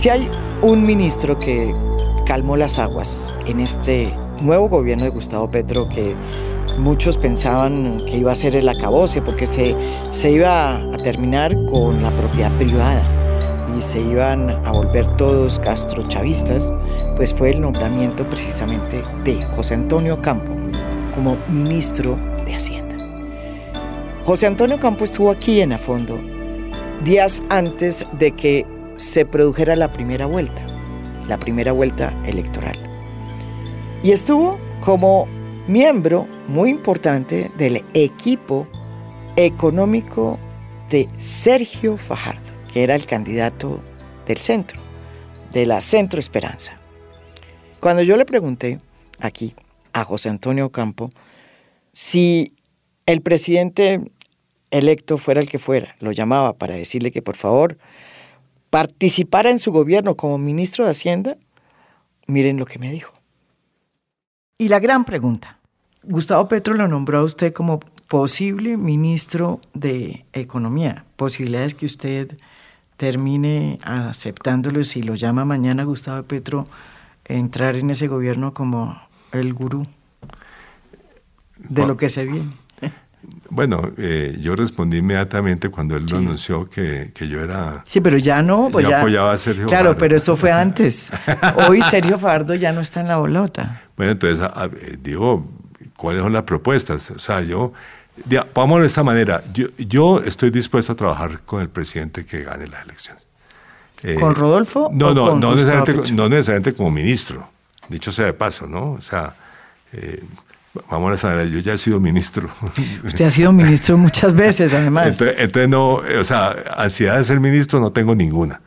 Si hay un ministro que calmó las aguas en este nuevo gobierno de Gustavo Petro que muchos pensaban que iba a ser el acabose porque se, se iba a terminar con la propiedad privada y se iban a volver todos castrochavistas, pues fue el nombramiento precisamente de José Antonio Campo como ministro de Hacienda. José Antonio Campo estuvo aquí en Afondo días antes de que se produjera la primera vuelta, la primera vuelta electoral. Y estuvo como miembro muy importante del equipo económico de Sergio Fajardo, que era el candidato del centro, de la Centro Esperanza. Cuando yo le pregunté aquí a José Antonio Campo si el presidente electo fuera el que fuera, lo llamaba para decirle que por favor participara en su gobierno como ministro de Hacienda, miren lo que me dijo. Y la gran pregunta, Gustavo Petro lo nombró a usted como posible ministro de Economía. Posibilidades que usted termine aceptándolo si lo llama mañana Gustavo Petro entrar en ese gobierno como el gurú de lo que se viene. Bueno, eh, yo respondí inmediatamente cuando él lo anunció que, yo era... Sí, pero ya no, pues yo ya... apoyaba a Sergio Claro, pero eso fue antes. Hoy Sergio Fardo ya no está en la bolota. Bueno, entonces, digo, ¿cuáles son las propuestas? O sea, yo... Vámonos de esta manera. Yo, yo estoy dispuesto a trabajar con el presidente que gane las elecciones. Eh, ¿Con Rodolfo? No, o no, con no, necesariamente, no necesariamente como ministro, dicho sea de paso, ¿no? O sea, eh, vamos a ver, yo ya he sido ministro. Usted ha sido ministro muchas veces, además. Entonces, entonces no, o sea, ansiedad de ser ministro no tengo ninguna.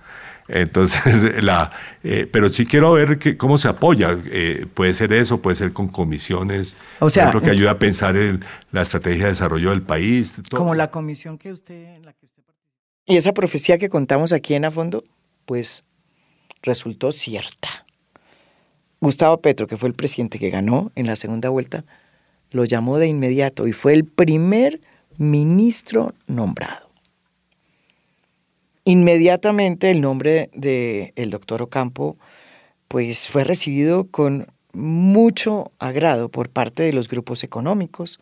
Entonces, la, eh, pero sí quiero ver que, cómo se apoya. Eh, puede ser eso, puede ser con comisiones, O sea, que ayuda a pensar en la estrategia de desarrollo del país. todo. Como la comisión que usted, en la que usted. Y esa profecía que contamos aquí en A Fondo, pues resultó cierta. Gustavo Petro, que fue el presidente que ganó en la segunda vuelta, lo llamó de inmediato y fue el primer ministro nombrado. Inmediatamente el nombre del el doctor Ocampo pues fue recibido con mucho agrado por parte de los grupos económicos,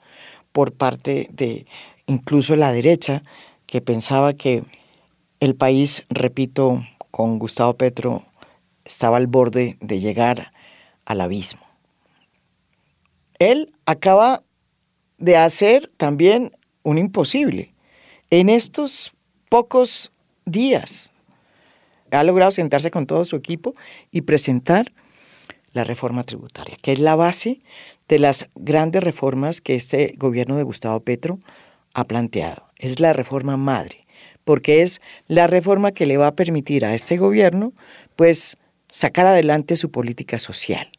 por parte de incluso la derecha, que pensaba que el país, repito, con Gustavo Petro, estaba al borde de llegar al abismo. Él acaba de hacer también un imposible. En estos pocos días ha logrado sentarse con todo su equipo y presentar la reforma tributaria, que es la base de las grandes reformas que este gobierno de Gustavo Petro ha planteado. Es la reforma madre, porque es la reforma que le va a permitir a este gobierno, pues, sacar adelante su política social,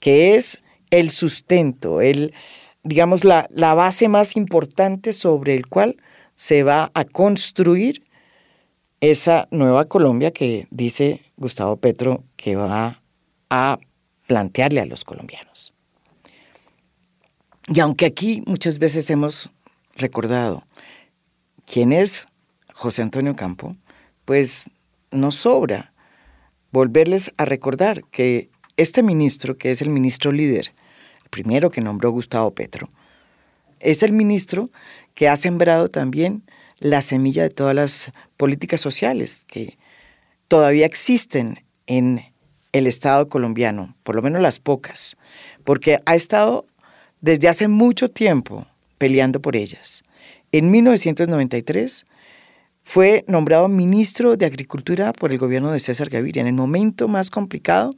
que es el sustento, el, digamos, la, la base más importante sobre el cual se va a construir esa nueva Colombia que dice Gustavo Petro que va a plantearle a los colombianos. Y aunque aquí muchas veces hemos recordado quién es José Antonio Campo, pues nos sobra volverles a recordar que este ministro, que es el ministro líder, el primero que nombró Gustavo Petro, es el ministro que ha sembrado también la semilla de todas las políticas sociales que todavía existen en el Estado colombiano, por lo menos las pocas, porque ha estado desde hace mucho tiempo peleando por ellas. En 1993 fue nombrado ministro de Agricultura por el gobierno de César Gaviria, en el momento más complicado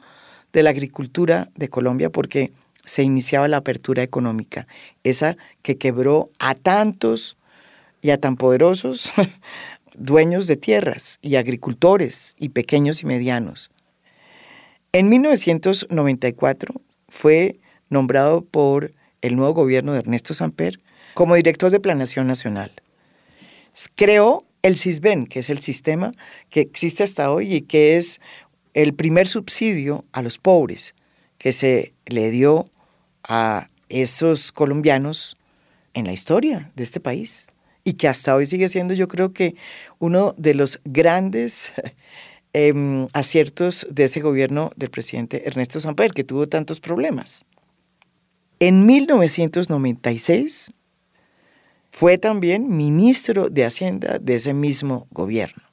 de la agricultura de Colombia, porque se iniciaba la apertura económica, esa que quebró a tantos y a tan poderosos dueños de tierras y agricultores y pequeños y medianos. En 1994 fue nombrado por el nuevo gobierno de Ernesto Samper como director de Planación Nacional. Creó el CISBEN, que es el sistema que existe hasta hoy y que es el primer subsidio a los pobres que se le dio a esos colombianos en la historia de este país y que hasta hoy sigue siendo yo creo que uno de los grandes em, aciertos de ese gobierno del presidente Ernesto Samper, que tuvo tantos problemas. En 1996 fue también ministro de Hacienda de ese mismo gobierno.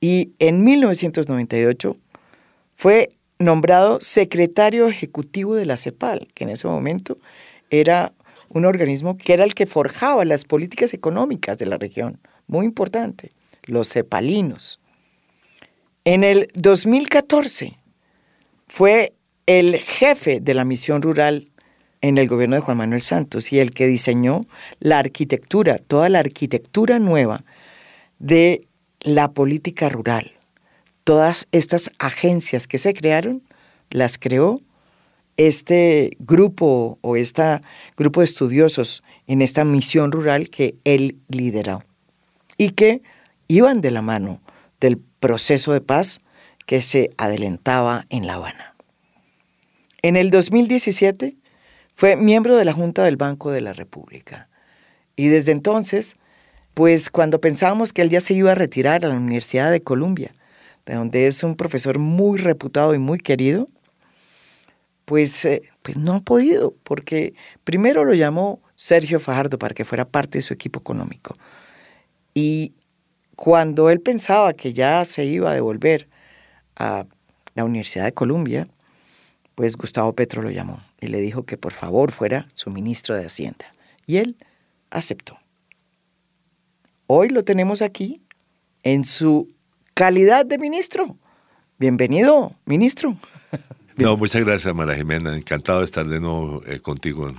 Y en 1998 fue nombrado secretario ejecutivo de la CEPAL, que en ese momento era un organismo que era el que forjaba las políticas económicas de la región, muy importante, los cepalinos. En el 2014 fue el jefe de la misión rural en el gobierno de Juan Manuel Santos y el que diseñó la arquitectura, toda la arquitectura nueva de la política rural. Todas estas agencias que se crearon, las creó este grupo o este grupo de estudiosos en esta misión rural que él lideró y que iban de la mano del proceso de paz que se adelantaba en La Habana. En el 2017 fue miembro de la Junta del Banco de la República y desde entonces, pues cuando pensábamos que él ya se iba a retirar a la Universidad de Columbia, de donde es un profesor muy reputado y muy querido, pues, eh, pues, no ha podido, porque primero lo llamó Sergio Fajardo para que fuera parte de su equipo económico. Y cuando él pensaba que ya se iba a devolver a la Universidad de Columbia, pues Gustavo Petro lo llamó y le dijo que por favor fuera su ministro de Hacienda. Y él aceptó. Hoy lo tenemos aquí en su calidad de ministro. Bienvenido, ministro. No, muchas gracias, Mara Jimena. Encantado de estar de nuevo eh, contigo.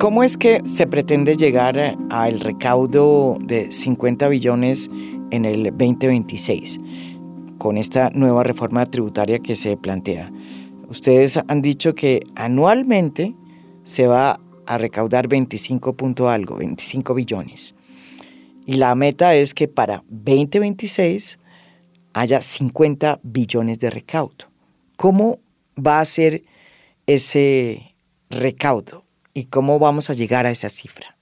¿Cómo es que se pretende llegar al recaudo de 50 billones en el 2026 con esta nueva reforma tributaria que se plantea? Ustedes han dicho que anualmente se va a recaudar 25 punto algo, 25 billones. Y la meta es que para 2026 haya 50 billones de recaudo. ¿Cómo va a ser ese recaudo y cómo vamos a llegar a esa cifra?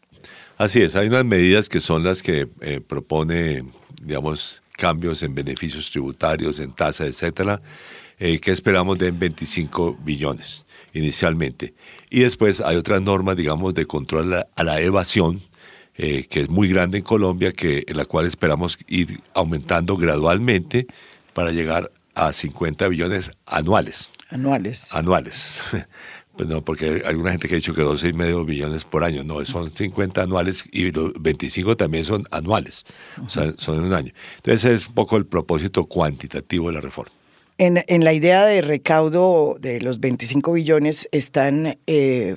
Así es, hay unas medidas que son las que eh, propone, digamos, cambios en beneficios tributarios, en tasa, etcétera, eh, que esperamos den 25 billones inicialmente. Y después hay otras normas, digamos, de control a la evasión, eh, que es muy grande en Colombia, que, en la cual esperamos ir aumentando gradualmente para llegar a 50 billones anuales. Anuales. Anuales. Pues no, porque hay alguna gente que ha dicho que 12 y medio billones por año. No, son 50 anuales y los 25 también son anuales. O sea, son en un año. Entonces es un poco el propósito cuantitativo de la reforma. En, en la idea de recaudo de los 25 billones están eh,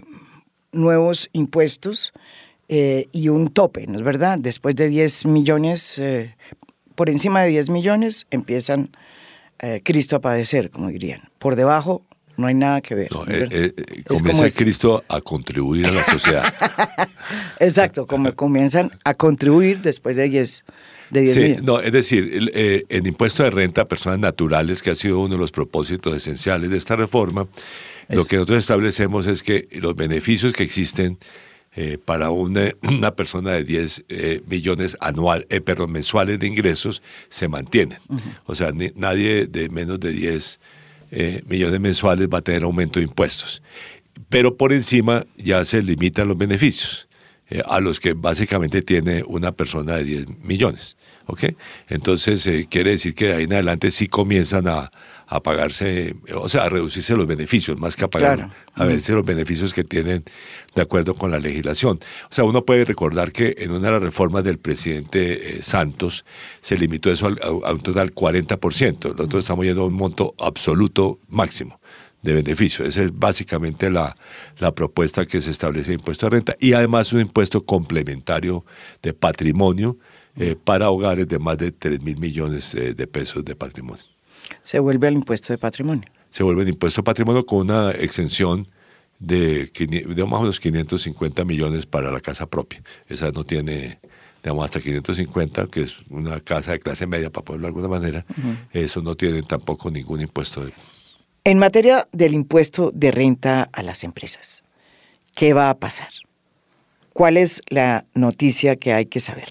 nuevos impuestos eh, y un tope, ¿no es verdad? Después de 10 millones, eh, por encima de 10 millones, empiezan Cristo a padecer, como dirían. Por debajo no hay nada que ver. comienza Cristo a contribuir a la sociedad. Exacto, como comienzan a contribuir después de 10 de sí, no, es decir, el, el, impuesto de renta a personas naturales, que ha sido uno de los propósitos esenciales de esta reforma, lo que nosotros establecemos es que los beneficios que existen eh, para una, una, persona de 10 eh, millones anual, eh, perdón, mensuales de ingresos se mantienen. O sea, nadie de menos de 10 eh, millones mensuales va a tener aumento de impuestos. Pero por encima ya se limitan los beneficios a los que básicamente tiene una persona de 10 millones. ¿ok? Entonces, quiere decir que de ahí en adelante sí comienzan a, a pagarse, o sea, a reducirse los beneficios, más que a pagar, a verse los beneficios que tienen de acuerdo con la legislación. O sea, uno puede recordar que en una de las reformas del presidente eh, Santos se limitó eso a, un total 40%. Nosotros estamos yendo a un monto absoluto máximo de beneficio. Esa es básicamente la, la, propuesta que se establece de impuesto de renta y además un impuesto complementario de patrimonio eh, para hogares de más de 3 mil millones eh, de pesos de patrimonio se vuelve al impuesto de patrimonio. Se vuelve el impuesto de patrimonio con una exención de, de más o menos 550 millones para la casa propia. Esa no tiene, digamos, hasta 550, que es una casa de clase media, para ponerlo de alguna manera. Eso no tiene tampoco ningún impuesto. En materia del impuesto de renta a las empresas, ¿qué va a pasar? ¿Cuál es la noticia que hay que saber?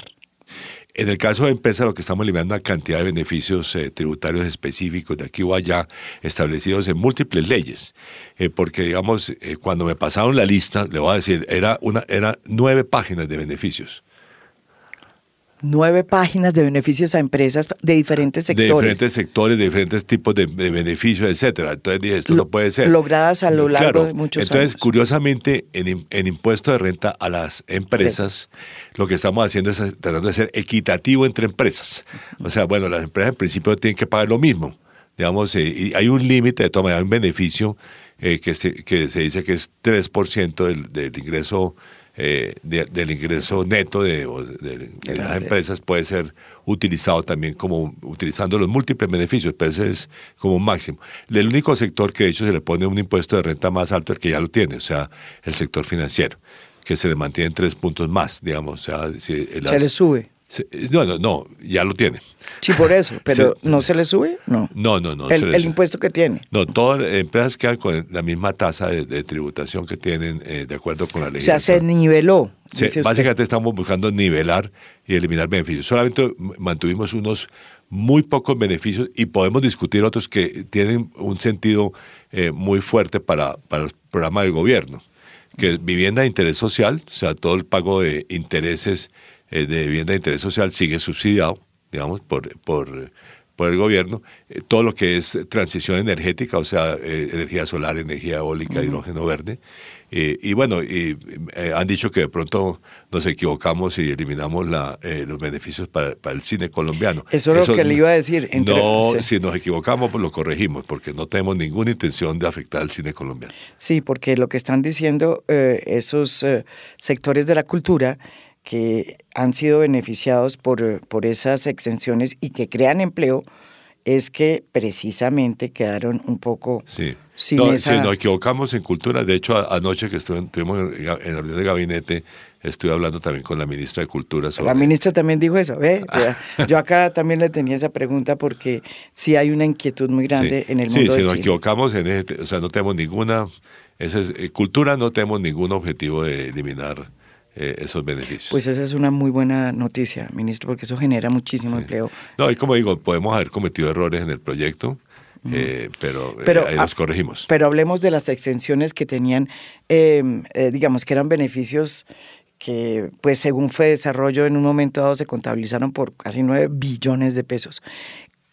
En el caso de empresa, lo que estamos eliminando es una cantidad de beneficios eh, tributarios específicos de aquí o allá, establecidos en múltiples leyes. Eh, porque, digamos, eh, cuando me pasaron la lista, le voy a decir, era, una, era nueve páginas de beneficios nueve páginas de beneficios a empresas de diferentes sectores. De diferentes sectores, de diferentes tipos de, beneficios, etcétera. Entonces dije, esto no puede ser. Logradas a lo largo de muchos años. Entonces, curiosamente, en, en, impuesto de renta a las empresas, lo que estamos haciendo es tratando de ser equitativo entre empresas. O sea, bueno, las empresas en principio tienen que pagar lo mismo. Digamos, eh, y hay un límite de toma, hay un beneficio eh, que, se, que se dice que es 3% del, del ingreso eh, del ingreso neto de, las empresas puede ser utilizado también como utilizando los múltiples beneficios, pero ese es como un máximo. El único sector que de hecho se le pone un impuesto de renta más alto es el que ya lo tiene, o sea, el sector financiero, que se le mantiene en tres puntos más, digamos. O sea, se le sube. No, no, no, ya lo tiene. Sí, por eso, pero ¿no se le sube? No. No, no, no. El, impuesto que tiene. No, todas las empresas quedan con la misma tasa de, tributación que tienen eh, de acuerdo con la ley. O sea, se niveló. básicamente estamos buscando nivelar y eliminar beneficios. Solamente mantuvimos unos muy pocos beneficios y podemos discutir otros que tienen un sentido eh, muy fuerte para, para el programa del gobierno, que es vivienda de interés social, o sea, todo el pago de intereses eh, de vivienda de interés social sigue subsidiado, digamos, por, por, por el gobierno. Eh, todo lo que es transición energética, o sea, eh, energía solar, energía eólica, hidrógeno verde. y bueno, y, han dicho que de pronto nos equivocamos y eliminamos la, los beneficios para, el cine colombiano. Eso es lo que le iba a decir. no, si nos equivocamos, pues lo corregimos, porque no tenemos ninguna intención de afectar al cine colombiano. Sí, porque lo que están diciendo esos sectores de la cultura que han sido beneficiados por, por esas exenciones y que crean empleo, es que precisamente quedaron un poco sí. sin no, Si nos equivocamos en cultura, de hecho anoche que estuvimos en la reunión de gabinete, estuve hablando también con la ministra de Cultura. La ministra también dijo eso, ¿ve? Yo acá también le tenía esa pregunta porque sí hay una inquietud muy grande en el mundo Sí, si nos equivocamos, en o sea, no tenemos ninguna, esa es, eh, cultura no tenemos ningún objetivo de eliminar eh, esos beneficios. Pues esa es una muy buena noticia, ministro, porque eso genera muchísimo empleo. No, y como digo, podemos haber cometido errores en el proyecto, eh, pero, eh, ahí los corregimos. Pero hablemos de las extensiones que tenían, em, digamos, que eran beneficios que, pues según fue desarrollo, en un momento dado se contabilizaron por casi 9 billones de pesos.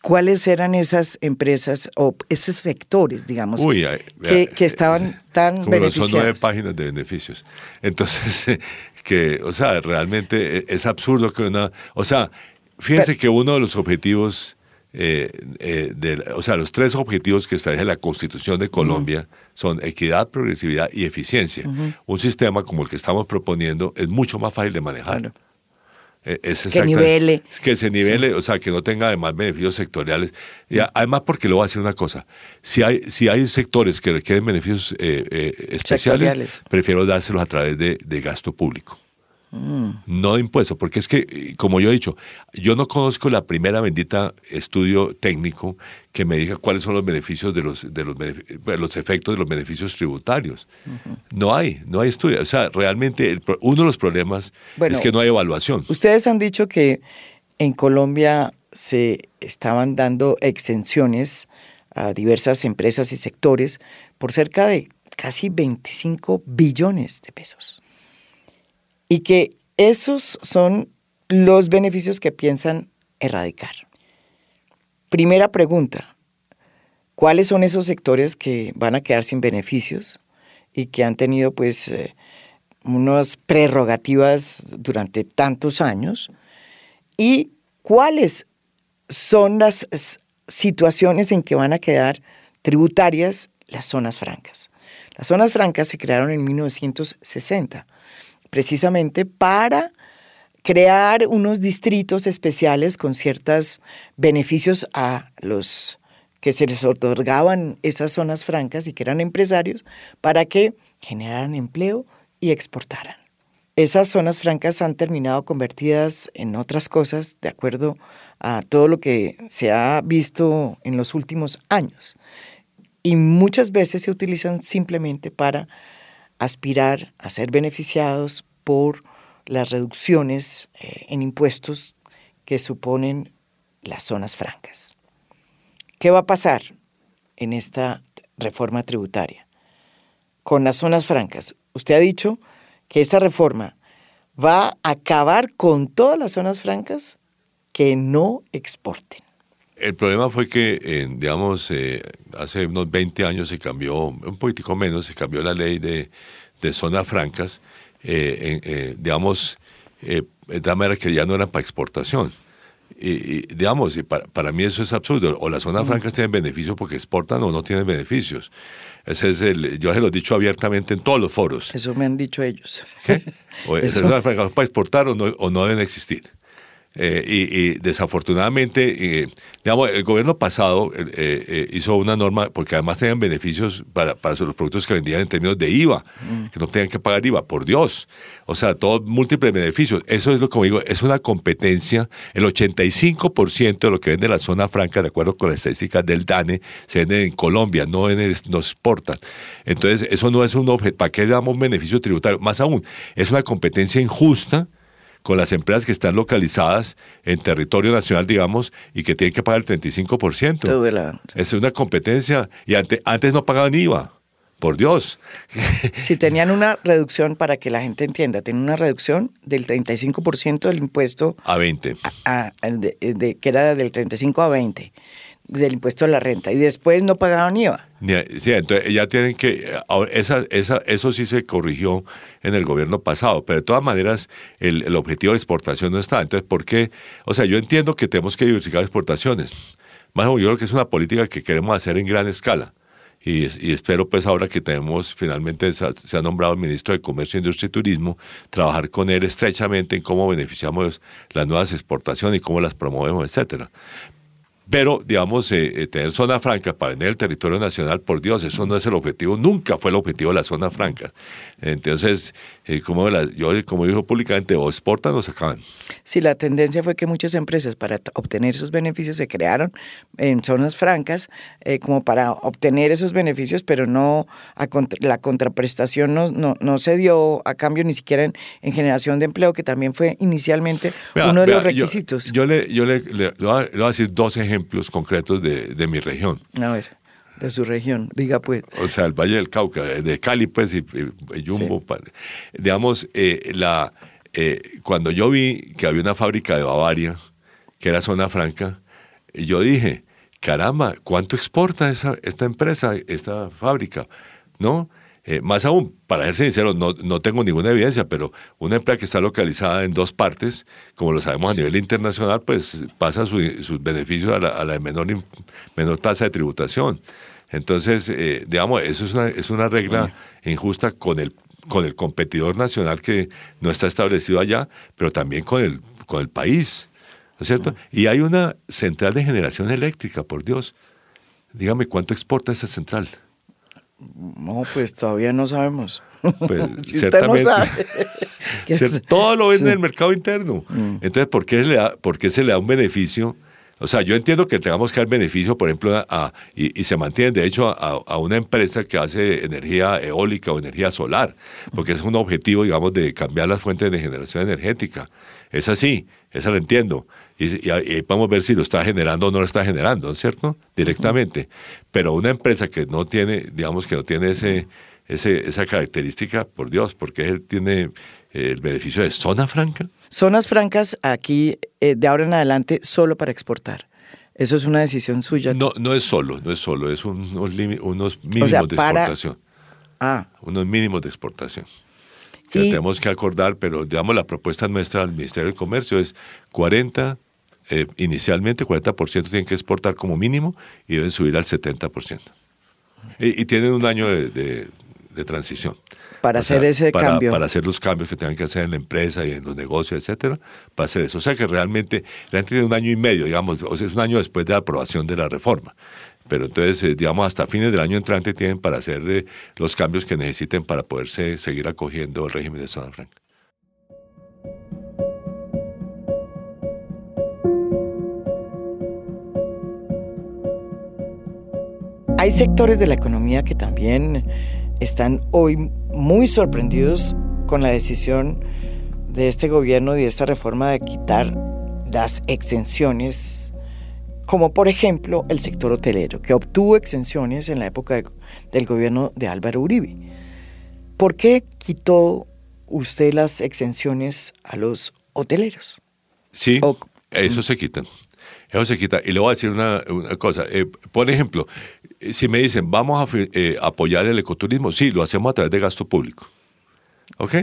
¿Cuáles eran esas empresas o esos sectores, digamos, que, estaban tan beneficiados? Son nueve páginas de beneficios. Entonces, que, o sea, realmente e, es absurdo que una... O sea, fíjense que uno de los objetivos, eh, eh, de, o sea, los tres objetivos que establece la Constitución de Colombia son equidad, progresividad y eficiencia. Un sistema como el que estamos proponiendo es mucho más fácil de manejar. Es que nivele. Que se nivele, o sea, que no tenga además beneficios sectoriales. Y además, porque lo voy a decir una cosa, si hay, si hay sectores que requieren beneficios eh, eh, especiales, prefiero dárselos a través de gasto público. No de impuestos, porque es que, como yo he dicho, yo no conozco la primera bendita estudio técnico que me diga cuáles son los beneficios de los, de los, los efectos de los beneficios tributarios. No hay, no hay estudio. O sea, realmente uno de los problemas es que no hay evaluación. Ustedes han dicho que en Colombia se estaban dando exenciones a diversas empresas y sectores por cerca de casi 25 billones de pesos y que esos son los beneficios que piensan erradicar. Primera pregunta, ¿cuáles son esos sectores que van a quedar sin beneficios y que han tenido pues eh, unas prerrogativas durante tantos años? ¿Y cuáles son las situaciones en que van a quedar tributarias las zonas francas? Las zonas francas se crearon en 1960 precisamente para crear unos distritos especiales con ciertos beneficios a los que se les otorgaban esas zonas francas y que eran empresarios para que generaran empleo y exportaran. Esas zonas francas han terminado convertidas en otras cosas de acuerdo a todo lo que se ha visto en los últimos años y muchas veces se utilizan simplemente para aspirar a ser beneficiados por las reducciones eh, en impuestos que suponen las zonas francas. ¿Qué va a pasar en esta reforma tributaria con las zonas francas? Usted ha dicho que esta reforma va a acabar con todas las zonas francas que no exporten. El problema fue que, digamos, eh, hace unos 20 años se cambió, un poquitico menos, se cambió la ley de, zonas francas, eh, eh, digamos, de tal manera que ya no eran para exportación. Y, digamos, y para, mí eso es absurdo. O las zonas francas tienen beneficios porque exportan o no tienen beneficios. Ese es el, yo se lo he dicho abiertamente en todos los foros. Eso me han dicho ellos. ¿Qué? O, Las zonas francas para exportar o no, o no deben existir. Eh, y, desafortunadamente, eh, digamos, el gobierno pasado eh, hizo una norma, porque además tenían beneficios para, para los productos que vendían en términos de IVA, mm. que no tenían que pagar IVA, por Dios. O sea, todos múltiples beneficios. Eso es lo que digo, es una competencia. El 85% de lo que vende la zona franca, de acuerdo con las estadísticas del DANE, se vende en Colombia, no, en no exportan. Entonces, eso no es un objeto. ¿Para qué damos beneficio tributario? Más aún, es una competencia injusta con las empresas que están localizadas en territorio nacional, digamos, y que tienen que pagar el 35%. Es una competencia. Y antes, antes no pagaban IVA. Por Dios. Si tenían una reducción, para que la gente entienda, tenían una reducción del 35% del impuesto. A 20. de, que era del 35 a 20 del impuesto a la renta y después no pagaron IVA. Sí, entonces ya tienen que, esa, eso sí se corrigió en el gobierno pasado, pero de todas maneras el, objetivo de exportación no está. Entonces, ¿por qué? O sea, yo entiendo que tenemos que diversificar exportaciones. Más yo creo que es una política que queremos hacer en gran escala. Y, espero pues ahora que tenemos, finalmente se ha, nombrado el ministro de Comercio, Industria y Turismo, trabajar con él estrechamente en cómo beneficiamos las nuevas exportaciones y cómo las promovemos, etcétera. Pero, digamos, eh, eh, tener zona franca para vender el territorio nacional, por Dios, eso no es el objetivo, nunca fue el objetivo de la zona franca. Entonces, eh, como yo como dijo públicamente, o exportan o se acaban. Sí, la tendencia fue que muchas empresas para obtener esos beneficios se crearon en zonas francas como para obtener esos beneficios, pero no la contraprestación no, no, se dio a cambio ni siquiera en, generación de empleo, que también fue inicialmente uno de los requisitos. Yo, le, yo le, le, voy a decir dos ejemplos ejemplos concretos de, de mi región. A ver, de su región, diga pues. O sea, el Valle del Cauca, de Cali pues y, Jumbo. Digamos, eh, la, eh, cuando yo vi que había una fábrica de Bavaria, que era zona franca, yo dije, caramba, ¿cuánto exporta esa, esta empresa, esta fábrica? ¿No? Eh, más aún, para ser sincero, no, no, tengo ninguna evidencia, pero una empresa que está localizada en dos partes, como lo sabemos a nivel internacional, pues pasa sus beneficios a la, a la menor, menor tasa de tributación. Entonces, eh, digamos, eso es una, es una regla injusta con el, con el competidor nacional que no está establecido allá, pero también con el, con el país. ¿No es cierto? Y hay una central de generación eléctrica, por Dios. Dígame cuánto exporta esa central. No, pues todavía no sabemos. Pues ciertamente. todo lo vende en el mercado interno. Mm. Entonces, ¿por qué, se le da, ¿por qué se le da un beneficio? O sea, yo entiendo que tengamos que dar beneficio, por ejemplo, a, y, se mantiene, de hecho, a, a, una empresa que hace energía eólica o energía solar, porque es un objetivo, digamos, de cambiar las fuentes de generación energética. Es así, eso lo entiendo y, y, podemos ver si lo está generando o no lo está generando, ¿cierto? Directamente. Pero una empresa que no tiene, digamos que no tiene ese, ese, esa característica, por Dios, porque él tiene eh, el beneficio de zona franca. Zonas francas aquí eh, de ahora en adelante solo para exportar. Eso es una decisión suya. No, no es solo, no es solo, es unos, unos mínimos de exportación. Ah. Unos mínimos de exportación que tenemos que acordar, pero digamos la propuesta nuestra al Ministerio del Comercio es 40 eh, inicialmente 40% tienen que exportar como mínimo y deben subir al 70%. Y, y tienen un año de, transición. Para hacer ese cambio. Para hacer los cambios que tengan que hacer en la empresa y en los negocios, etcétera, para hacer eso. O sea que realmente la gente tiene un año y medio, digamos, o sea, es un año después de la aprobación de la reforma. Pero entonces, eh, digamos, hasta fines del año entrante tienen para hacer eh, los cambios que necesiten para poderse seguir acogiendo el régimen de zona franca. Hay sectores de la economía que también están hoy muy sorprendidos con la decisión de este gobierno y de esta reforma de quitar las exenciones, como por ejemplo el sector hotelero, que obtuvo exenciones en la época del gobierno de Álvaro Uribe. ¿Por qué quitó usted las exenciones a los hoteleros? Sí, eso se quita. Eso se quita. Y le voy a decir una, cosa. Eh, por ejemplo, si me dicen, vamos a eh, apoyar el ecoturismo, sí, lo hacemos a través de gasto público. ¿Ok?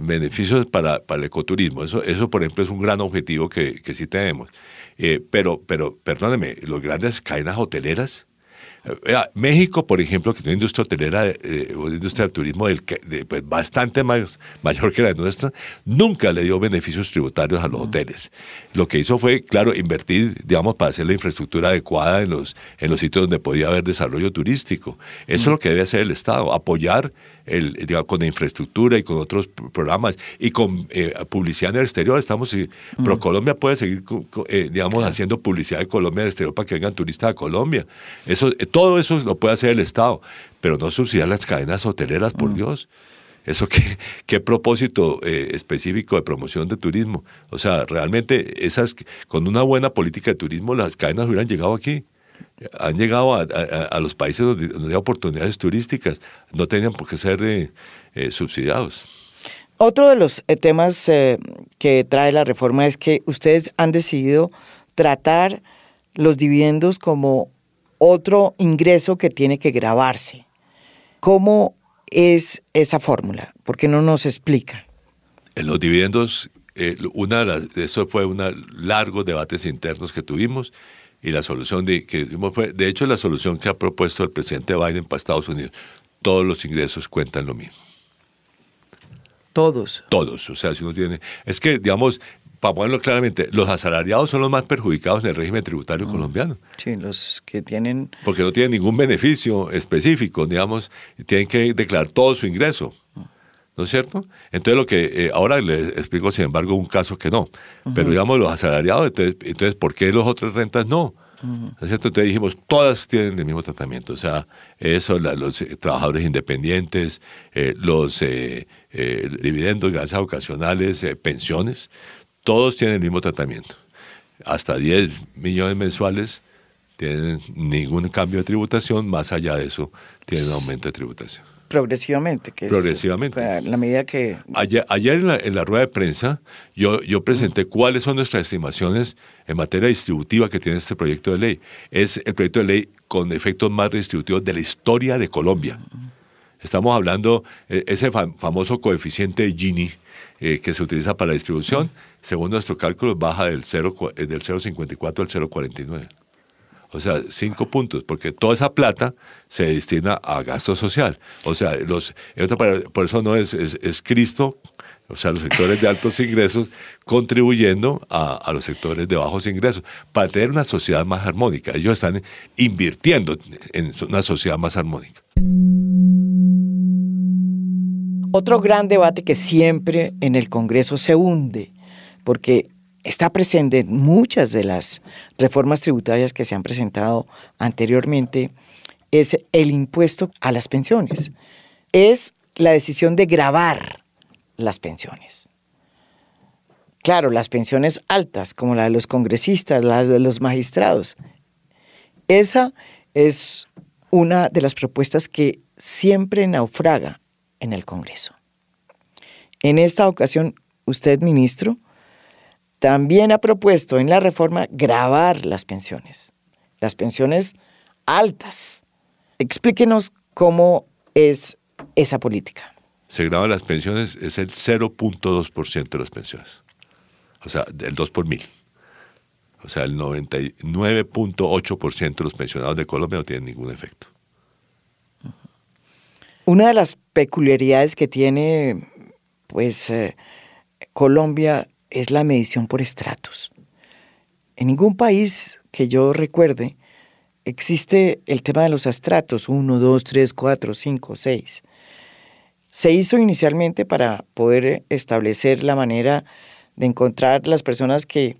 Beneficios para, para, el ecoturismo. Eso, eso, por ejemplo, es un gran objetivo que, que sí tenemos. Eh, pero, pero, perdóneme, los grandes cadenas hoteleras México, por ejemplo, que tiene una industria hotelera, eh, una industria del turismo del, pues, bastante más, mayor que la nuestra, nunca le dio beneficios tributarios a los hoteles. Lo que hizo fue, claro, invertir, digamos, para hacer la infraestructura adecuada en los, en los sitios donde podía haber desarrollo turístico. Eso es lo que debe hacer el Estado, apoyar el, digamos, con la infraestructura y con otros programas y con eh, publicidad en el exterior. Estamos, Pro Colombia puede seguir, eh, digamos, haciendo publicidad de Colombia en el exterior para que vengan turistas a Colombia. Eso, todo eso lo puede hacer el Estado, pero no subsidiar las cadenas hoteleras, por Dios. ¿Eso qué, qué propósito eh, específico de promoción de turismo? O sea, realmente esas, con una buena política de turismo las cadenas hubieran llegado aquí han llegado a, los países donde, hay oportunidades turísticas, no tenían por qué ser eh, eh, subsidiados. Otro de los eh, temas que trae la reforma es que ustedes han decidido tratar los dividendos como otro ingreso que tiene que grabarse. ¿Cómo es esa fórmula? ¿Por qué no nos explica? En los dividendos, una de eso fue unos largos debates internos que tuvimos y la solución de, que fue, de hecho, la solución que ha propuesto el presidente Biden para Estados Unidos, todos los ingresos cuentan lo mismo. Todos. Todos, o sea, si uno tiene, es que, digamos, para ponerlo claramente, los asalariados son los más perjudicados en el régimen tributario mm. colombiano. Sí, los que tienen... Porque no tienen ningún beneficio específico, digamos, tienen que declarar todo su ingreso. Mm. ¿No es cierto? Entonces lo que eh, ahora les explico, sin embargo, un caso que no. Pero digamos los asalariados, entonces, entonces ¿por qué los otras rentas no? ¿No es cierto? Entonces dijimos, todas tienen el mismo tratamiento. O sea, eso, los eh, trabajadores independientes, eh, los dividendos, ganancias ocasionales, pensiones, todos tienen el mismo tratamiento. Hasta 10 millones mensuales tienen ningún cambio de tributación, más allá de eso tienen aumento de tributación progresivamente. Que progresivamente. Es, la medida que... Ayer, ayer en, la, rueda de prensa yo, yo presenté cuáles son nuestras estimaciones en materia distributiva que tiene este proyecto de ley. Es el proyecto de ley con efectos más redistributivos de la historia de Colombia. Estamos hablando, e, ese famoso coeficiente de Gini eh, que se utiliza para la distribución, según nuestro cálculo, baja del 0,54 del 0,54 al 0,49. O sea, cinco puntos, porque toda esa plata se destina a gasto social. O sea, los, por eso no es, es, Cristo, o sea, los sectores de altos ingresos contribuyendo a, a, los sectores de bajos ingresos, para tener una sociedad más armónica. Ellos están invirtiendo en una sociedad más armónica. Otro gran debate que siempre en el Congreso se hunde, porque está presente en muchas de las reformas tributarias que se han presentado anteriormente, es el impuesto a las pensiones. Es la decisión de grabar las pensiones. Claro, las pensiones altas, como la de los congresistas, las de los magistrados. Esa es una de las propuestas que siempre naufraga en el Congreso. En esta ocasión, usted, ministro, también ha propuesto en la reforma grabar las pensiones, las pensiones altas. Explíquenos cómo es esa política. Se graban las pensiones, es el 0.2% de las pensiones. O sea, el 2 por mil. O sea, el 99.8% de los pensionados de Colombia no tienen ningún efecto. Una de las peculiaridades que tiene pues eh, Colombia es la medición por estratos. En ningún país que yo recuerde existe el tema de los estratos 1, 2, 3, 4, 5, 6. Se hizo inicialmente para poder establecer la manera de encontrar las personas que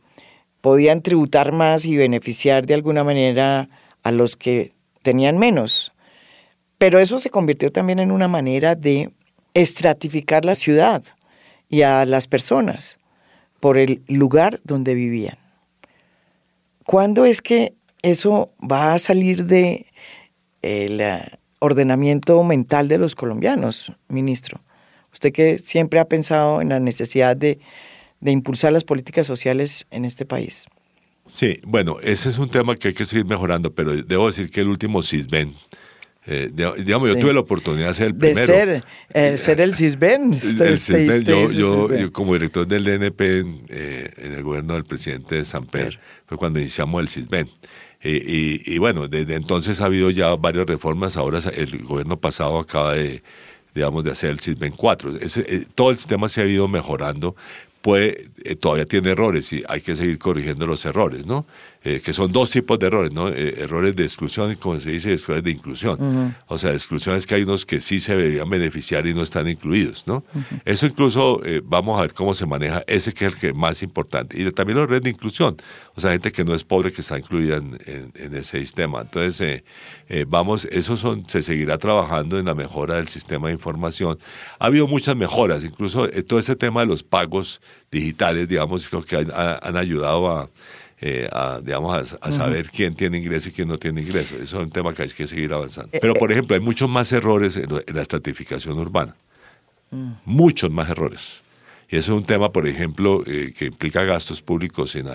podían tributar más y beneficiar de alguna manera a los que tenían menos. Pero eso se convirtió también en una manera de estratificar la ciudad y a las personas por el lugar donde vivían. ¿Cuándo es que eso va a salir de el eh, ordenamiento mental de los colombianos, ministro? Usted que siempre ha pensado en la necesidad de, de impulsar las políticas sociales en este país. Sí, bueno, ese es un tema que hay que seguir mejorando, pero debo decir que el último CISBEN, eh, digamos, yo tuve la oportunidad de ser el primero. De ser, eh, ser el CISBEN. el CISBEN yo, yo, como director del DNP eh, en, el gobierno del presidente de San Pedro, fue cuando iniciamos el CISBEN. Y, y, bueno, desde entonces ha habido ya varias reformas. Ahora el gobierno pasado acaba de, digamos, de hacer el CISBEN 4. todo el sistema se ha ido mejorando, puede, eh, todavía tiene errores y hay que seguir corrigiendo los errores, ¿no? Eh, que son dos tipos de errores, ¿no? Eh, errores de exclusión y, como se dice, errores de inclusión. O sea, exclusión es que hay unos que sí se deberían beneficiar y no están incluidos, ¿no? Eso incluso vamos a ver cómo se maneja ese que es el que más importante. Y también los redes de inclusión, o sea, gente que no es pobre que está incluida en, en, ese sistema. Entonces, vamos, eso son, se seguirá trabajando en la mejora del sistema de información. Ha habido muchas mejoras, incluso todo ese tema de los pagos digitales, digamos, creo que han, ayudado a, eh, digamos, a, saber quién tiene ingreso y quién no tiene ingreso. Eso es un tema que hay que seguir avanzando. Eh, Pero, por eh, ejemplo, hay muchos más errores en, la estratificación urbana. Mm. Muchos más errores. Y eso es un tema, por ejemplo, que implica gastos públicos en,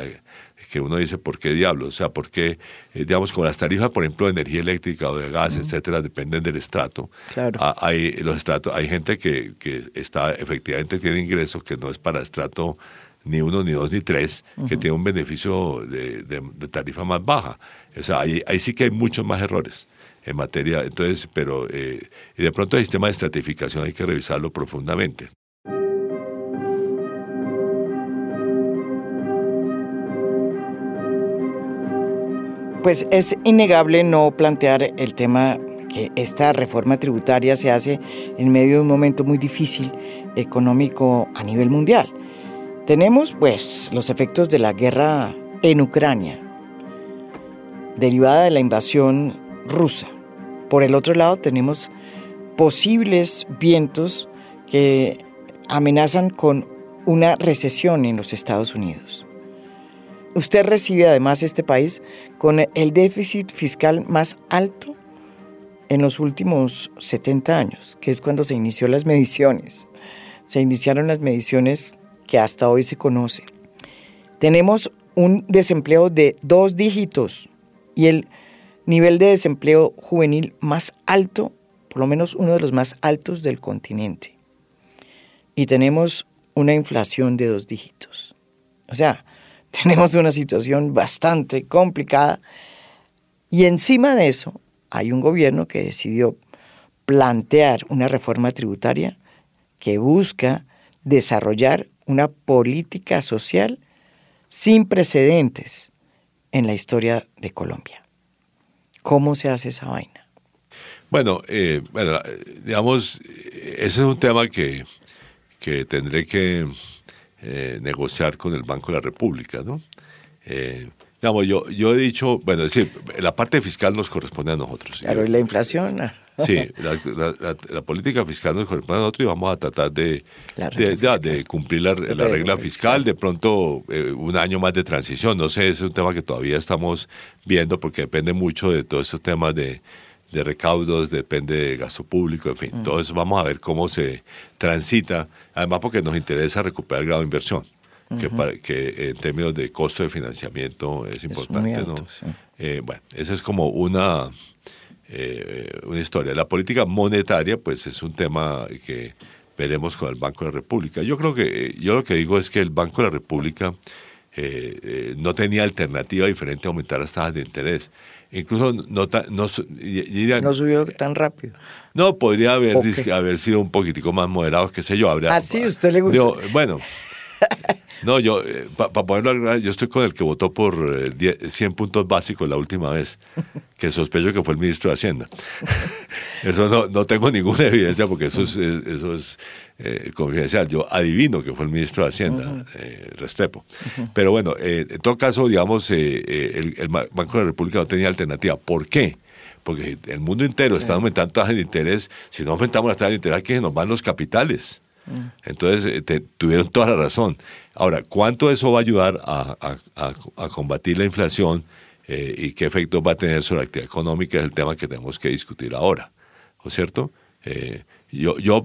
que uno dice, ¿por qué diablos? O sea, ¿por qué, eh, digamos, como las tarifas, por ejemplo, de energía eléctrica o de gas, etcétera, dependen del estrato? Claro. Ah, hay, los estratos, hay gente que, que está, efectivamente tiene ingresos que no es para estrato ni uno, ni dos, ni tres, que tiene un beneficio de, tarifa más baja. O sea, ahí, ahí sí que hay muchos más errores en materia, entonces, pero eh, y de pronto el sistema de estratificación hay que revisarlo profundamente. Pues es innegable no plantear el tema que esta reforma tributaria se hace en medio de un momento muy difícil económico a nivel mundial. Tenemos pues los efectos de la guerra en Ucrania, derivada de la invasión rusa. Por el otro lado tenemos posibles vientos que amenazan con una recesión en los Estados Unidos. Usted recibe además este país con el déficit fiscal más alto en los últimos 70 años, que es cuando se inició las mediciones. Se iniciaron las mediciones que hasta hoy se conocen. Tenemos un desempleo de dos dígitos y el nivel de desempleo juvenil más alto, por lo menos uno de los más altos del continente. Y tenemos una inflación de dos dígitos. O sea, tenemos una situación bastante complicada y encima de eso hay un gobierno que decidió plantear una reforma tributaria que busca desarrollar una política social sin precedentes en la historia de Colombia. ¿Cómo se hace esa vaina? Bueno, eh, bueno digamos, ese es un tema que, que tendré que eh, negociar con el Banco de la República, ¿no? Eh, digamos, yo, yo he dicho, bueno, es decir, la parte fiscal nos corresponde a nosotros. Claro, y la inflación. Sí, la, política fiscal nos corresponde a nosotros y vamos a tratar de, de, cumplir la, regla fiscal, de pronto eh, un año más de transición, no sé, es un tema que todavía estamos viendo porque depende mucho de todos esos temas de, de recaudos, depende de gasto público, en fin. Mm. Todo eso vamos a ver cómo se transita, además porque nos interesa recuperar el grado de inversión, que, que, en términos de costo de financiamiento es importante. ¿no? Eh, bueno, esa es como una, eh, una historia. La política monetaria, pues es un tema que veremos con el Banco de la República. Yo creo que, yo lo que digo es que el Banco de la República eh, no tenía alternativa diferente a aumentar las tasas de interés incluso no, no, no subió tan rápido. No, podría haber, haber sido un poquitico más moderado, qué sé yo. Habría, ¿Ah, sí? ¿Usted le gusta? bueno, no, yo, eh, para poderlo yo estoy con el que votó por 100 eh, puntos básicos la última vez, que sospecho que fue el ministro de Hacienda. eso no, no tengo ninguna evidencia porque eso es, eso es eh, confidencial. Yo adivino que fue el ministro de Hacienda, Restrepo. Pero bueno, en todo caso, digamos, el, Banco de la República no tenía alternativa. ¿Por qué? Porque el mundo entero está aumentando tasas de interés. Si no aumentamos las tasas de interés, que nos van los capitales. Mm. Entonces, eh, tuvieron toda la razón. Ahora, ¿cuánto eso va a ayudar a, combatir la inflación eh, y qué efecto va a tener sobre la actividad económica? Es el tema que tenemos que discutir ahora, ¿no es cierto? Eh, yo, yo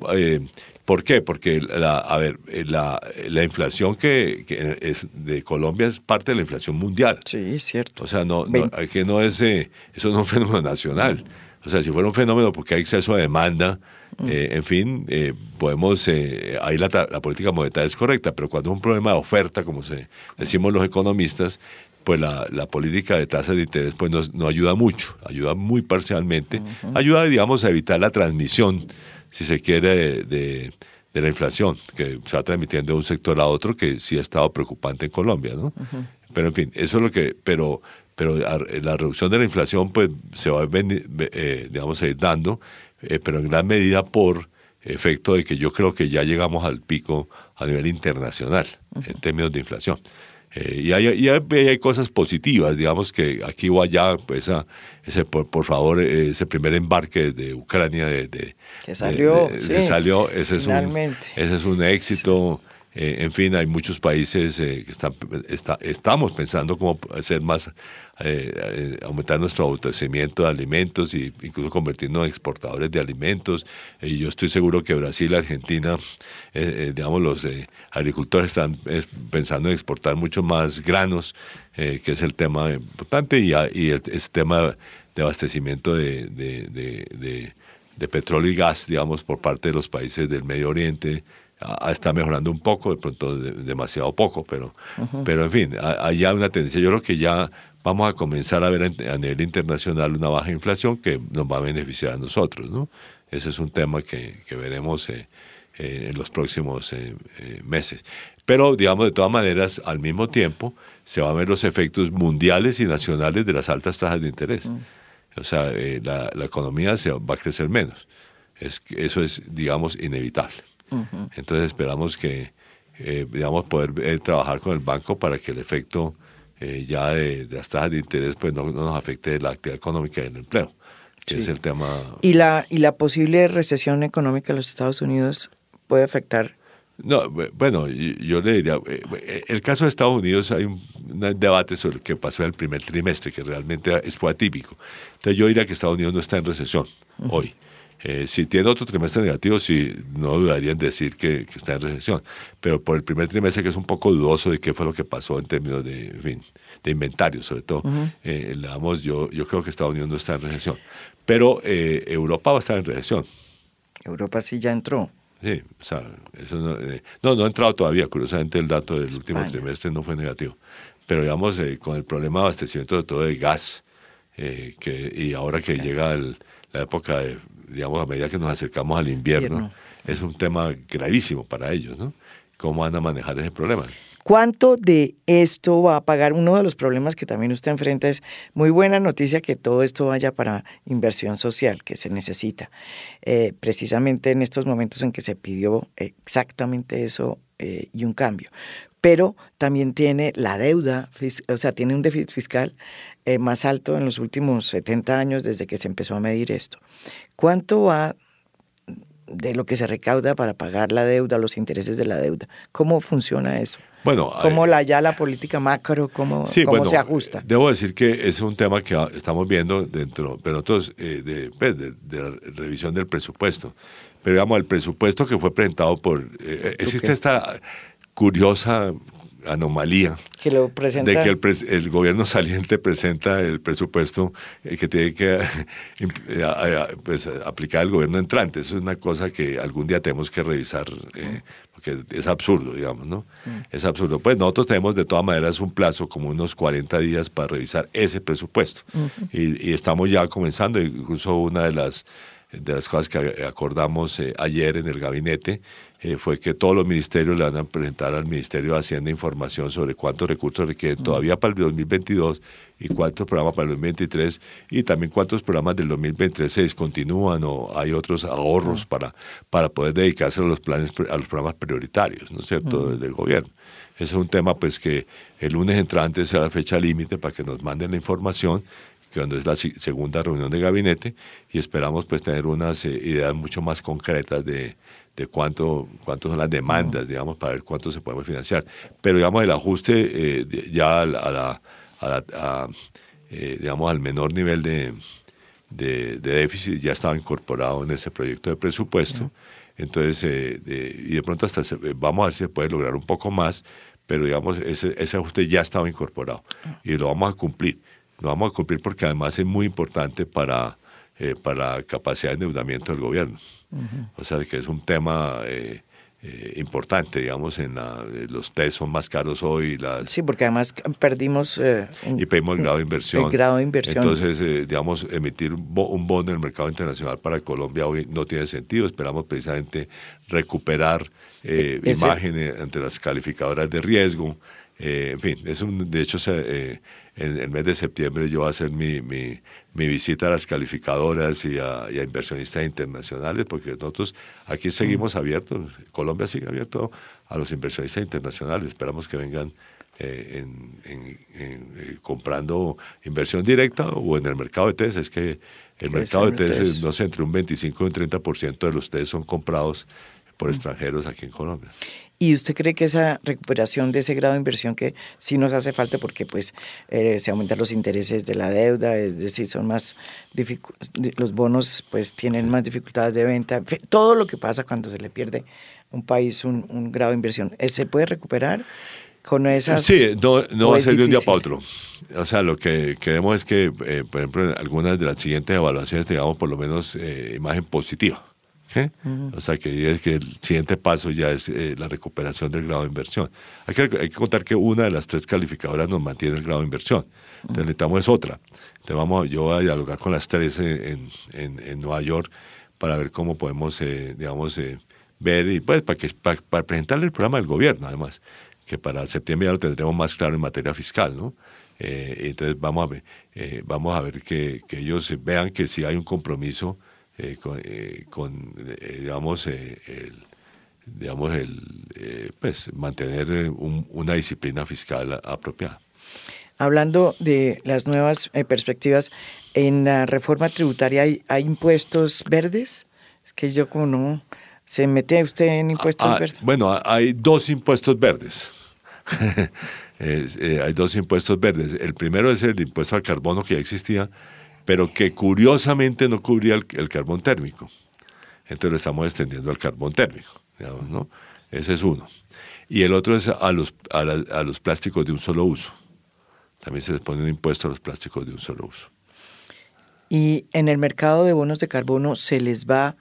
¿Por qué? Porque la, a ver, la, la inflación que, es de Colombia es parte de la inflación mundial. Sí, es cierto. O sea, no, no que no es, eso no es un fenómeno nacional. O sea, si fuera un fenómeno porque hay exceso de demanda, mm. eh, en fin, eh, podemos, eh, ahí la, la, política monetaria es correcta, pero cuando es un problema de oferta, como se, decimos los economistas, pues la, la política de tasas de interés pues no, no ayuda mucho, ayuda muy parcialmente, ayuda, digamos, a evitar la transmisión si se quiere, de, de, la inflación, que se va transmitiendo de un sector a otro, que sí ha estado preocupante en Colombia, ¿no? Pero en fin, eso es lo que, pero, pero la reducción de la inflación pues se va a, eh, digamos, a ir dando, eh, pero en gran medida por efecto de que yo creo que ya llegamos al pico a nivel internacional en términos de inflación. Eh, y, hay, hay, cosas positivas, digamos que aquí o allá, pues ese, por, favor, ese primer embarque de Ucrania de, que salió, salió ese, es un, ese es un éxito. Eh, en fin, hay muchos países eh, que están, estamos pensando cómo hacer más, eh, aumentar nuestro abastecimiento de alimentos e incluso convertirnos en exportadores de alimentos. Y yo estoy seguro que Brasil, Argentina, digamos, los agricultores están pensando en exportar mucho más granos, que es el tema importante, y, y ese tema de abastecimiento de, de petróleo y gas, digamos, por parte de los países del Medio Oriente, está mejorando un poco, de pronto demasiado poco, pero, pero en fin, hay una tendencia. Yo creo que ya vamos a comenzar a ver a nivel internacional una baja inflación que nos va a beneficiar a nosotros, ¿no? Ese es un tema que, que veremos eh, eh, en los próximos eh, meses. Pero, digamos, de todas maneras, al mismo tiempo, se van a ver los efectos mundiales y nacionales de las altas tasas de interés. Mm. O sea, la, la, economía se va a crecer menos. Es, eso es, digamos, inevitable. Entonces esperamos que, eh, digamos, poder eh, trabajar con el banco para que el efecto eh, ya de, las tasas de interés pues no, nos afecte la actividad económica y el empleo, que es el tema. ¿Y la, ¿Y la posible recesión económica de los Estados Unidos puede afectar no, bueno, yo le diría, el caso de Estados Unidos hay un, debate sobre qué pasó en el primer trimestre, que realmente es, fue atípico. Entonces yo diría que Estados Unidos no está en recesión hoy. Eh, si tiene otro trimestre negativo, sí, no dudaría en decir que, está en recesión. Pero por el primer trimestre, que es un poco dudoso de qué fue lo que pasó en términos de, de inventario, sobre todo, eh, yo, yo creo que Estados Unidos no está en recesión. Pero eh, Europa va a estar en recesión. Europa sí ya entró. Sí, o sea, eso no, no, ha entrado todavía. Curiosamente, el dato del último trimestre no fue negativo. Pero digamos, con el problema de abastecimiento de todo el gas, que, y ahora que llega la época de digamos, a medida que nos acercamos al invierno, es un tema gravísimo para ellos, ¿no? ¿Cómo van a manejar ese problema? ¿Cuánto de esto va a pagar? Uno de los problemas que también usted enfrenta es muy buena noticia que todo esto vaya para inversión social, que se necesita. Eh, precisamente en estos momentos en que se pidió exactamente eso eh, y un cambio. Pero también tiene la deuda, o sea, tiene un déficit fiscal eh, más alto en los últimos 70 años desde que se empezó a medir esto. ¿Cuánto va de lo que se recauda para pagar la deuda, los intereses de la deuda? ¿Cómo funciona eso? Bueno, ¿Cómo la, ya la política macro, cómo, cómo se ajusta? Debo decir que es un tema que estamos viendo dentro, pero nosotros, eh, pues, de, la revisión del presupuesto. Pero digamos, el presupuesto que fue presentado por... Eh, eh, existe esta curiosa anomalía que lo presenta... de que el, el, gobierno saliente presenta el presupuesto eh, que tiene que eh, pues, aplicar el gobierno entrante. Eso es una cosa que algún día tenemos que revisar, eh, porque es absurdo, digamos, ¿no? Mm. Es absurdo. Pues nosotros tenemos de todas maneras un plazo, como unos 40 días para revisar ese presupuesto. y, y estamos ya comenzando, incluso una de las de las cosas que acordamos ayer en el gabinete eh, fue que todos los ministerios le van a presentar al Ministerio de Hacienda información sobre cuántos recursos requieren todavía para el 2022 y cuántos programas para el 2023 y también cuántos programas del 2023 se discontinúan o hay otros ahorros para, para poder dedicarse a los planes a los programas prioritarios, ¿no es cierto?, del gobierno. Ese es un tema pues que el lunes entrante sea la fecha límite para que nos manden la información cuando es la segunda reunión de gabinete, y esperamos pues tener unas eh, ideas mucho más concretas de, de cuánto, cuánto son las demandas, digamos, para ver cuánto se puede financiar. Pero, digamos, el ajuste eh, ya a la, a eh, digamos, al menor nivel de, de, déficit ya estaba incorporado en ese proyecto de presupuesto. Entonces, y de pronto hasta vamos a ver si se puede lograr un poco más, pero digamos, ese, ese ajuste ya estaba incorporado y lo vamos a cumplir. Lo vamos a cumplir porque además es muy importante para, eh, para la capacidad de endeudamiento del gobierno. O sea, que es un tema eh, eh, importante, digamos, en la, los test son más caros hoy. Las, sí, porque además perdimos... y pedimos el grado de inversión. El grado de inversión. Entonces, digamos, emitir un bono en el mercado internacional para Colombia hoy no tiene sentido. Esperamos precisamente recuperar imágenes ante las calificadoras de riesgo. en fin, es un, de hecho, se, en el mes de septiembre yo voy a hacer mi, mi, mi visita a las calificadoras y a, inversionistas internacionales, porque nosotros aquí seguimos mm. abiertos, Colombia sigue abierto a los inversionistas internacionales, esperamos que vengan eh, en, eh, comprando inversión directa o en el mercado de TES, es que el mercado de TES, no sé, entre un 25 y un 30% de los TES son comprados por mm. extranjeros aquí en Colombia. ¿Y usted cree que esa recuperación de ese grado de inversión que sí nos hace falta porque pues eh, se aumentan los intereses de la deuda, es decir, son más los bonos pues tienen más dificultades de venta, todo lo que pasa cuando se le pierde un país un, grado de inversión, ¿eh, ¿se puede recuperar? Con esas, sí, no, no va a ser de un día para otro. O sea, lo que queremos es que, eh, por ejemplo, en algunas de las siguientes evaluaciones tengamos por lo menos imagen positiva. O sea, que, que, el siguiente paso ya es eh, la recuperación del grado de inversión. Hay que, hay que contar que una de las tres calificadoras nos mantiene el grado de inversión. Entonces, necesitamos es otra. Entonces, vamos, yo voy a dialogar con las tres en, en, en Nueva York para ver cómo podemos, eh, digamos, eh, ver y pues para, que, para, presentarle el programa del gobierno, además, que para septiembre ya lo tendremos más claro en materia fiscal, ¿no? entonces, vamos a ver, vamos a ver que, que ellos vean que si hay un compromiso eh, con, eh, con eh, digamos, el, digamos el, pues, mantener una disciplina fiscal apropiada. Hablando de las nuevas perspectivas, en la reforma tributaria hay, hay, impuestos verdes, es que yo como no, ¿se mete usted en impuestos ah, verdes? Bueno, hay dos impuestos verdes. hay dos impuestos verdes. El primero es el impuesto al carbono que ya existía, pero que curiosamente no cubría el, carbón térmico. Entonces lo estamos extendiendo al carbón térmico, ¿no? Ese es uno. Y el otro es a los, a, los plásticos de un solo uso. También se les pone un impuesto a los plásticos de un solo uso. Y en el mercado de bonos de carbono se les va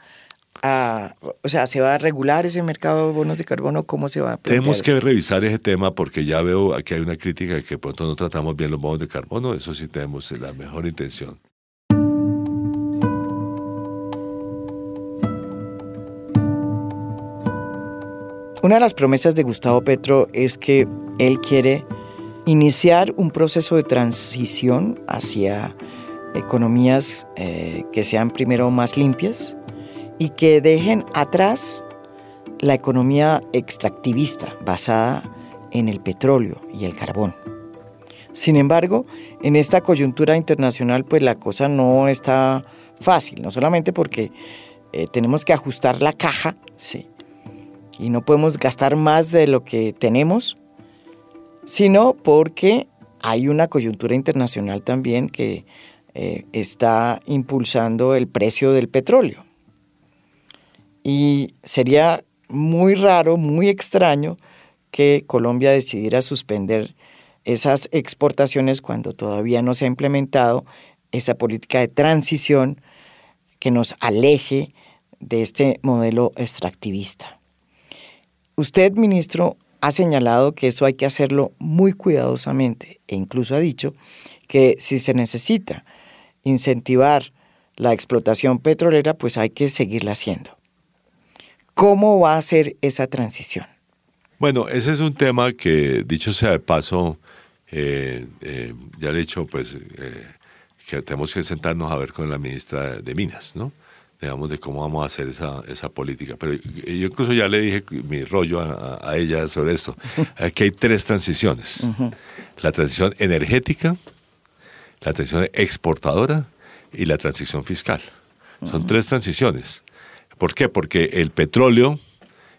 a, o sea, ¿se va a regular ese mercado de bonos de carbono? ¿Cómo se va a Tenemos que revisar ese tema porque ya veo aquí hay una crítica de que pronto no tratamos bien los bonos de carbono. Eso sí tenemos la mejor intención. Una de las promesas de Gustavo Petro es que él quiere iniciar un proceso de transición hacia economías eh, que sean primero más limpias y que dejen atrás la economía extractivista basada en el petróleo y el carbón. Sin embargo, en esta coyuntura internacional, pues la cosa no está fácil, no solamente porque eh, tenemos que ajustar la caja, sí, y no podemos gastar más de lo que tenemos, sino porque hay una coyuntura internacional también que eh, está impulsando el precio del petróleo. Y sería muy raro, muy extraño que Colombia decidiera suspender esas exportaciones cuando todavía no se ha implementado esa política de transición que nos aleje de este modelo extractivista. Usted, ministro, ha señalado que eso hay que hacerlo muy cuidadosamente e incluso ha dicho que si se necesita incentivar la explotación petrolera, pues hay que seguirla haciendo. ¿Cómo va a ser esa transición? Bueno, ese es un tema que, dicho sea de paso, eh, eh, ya le he dicho, pues, eh, que tenemos que sentarnos a ver con la ministra de Minas, ¿no? Digamos, de cómo vamos a hacer esa, esa política. Pero yo incluso ya le dije mi rollo a, ella sobre esto. Aquí hay tres transiciones. La transición energética, la transición exportadora y la transición fiscal. Son tres transiciones. ¿Por qué? Porque el petróleo,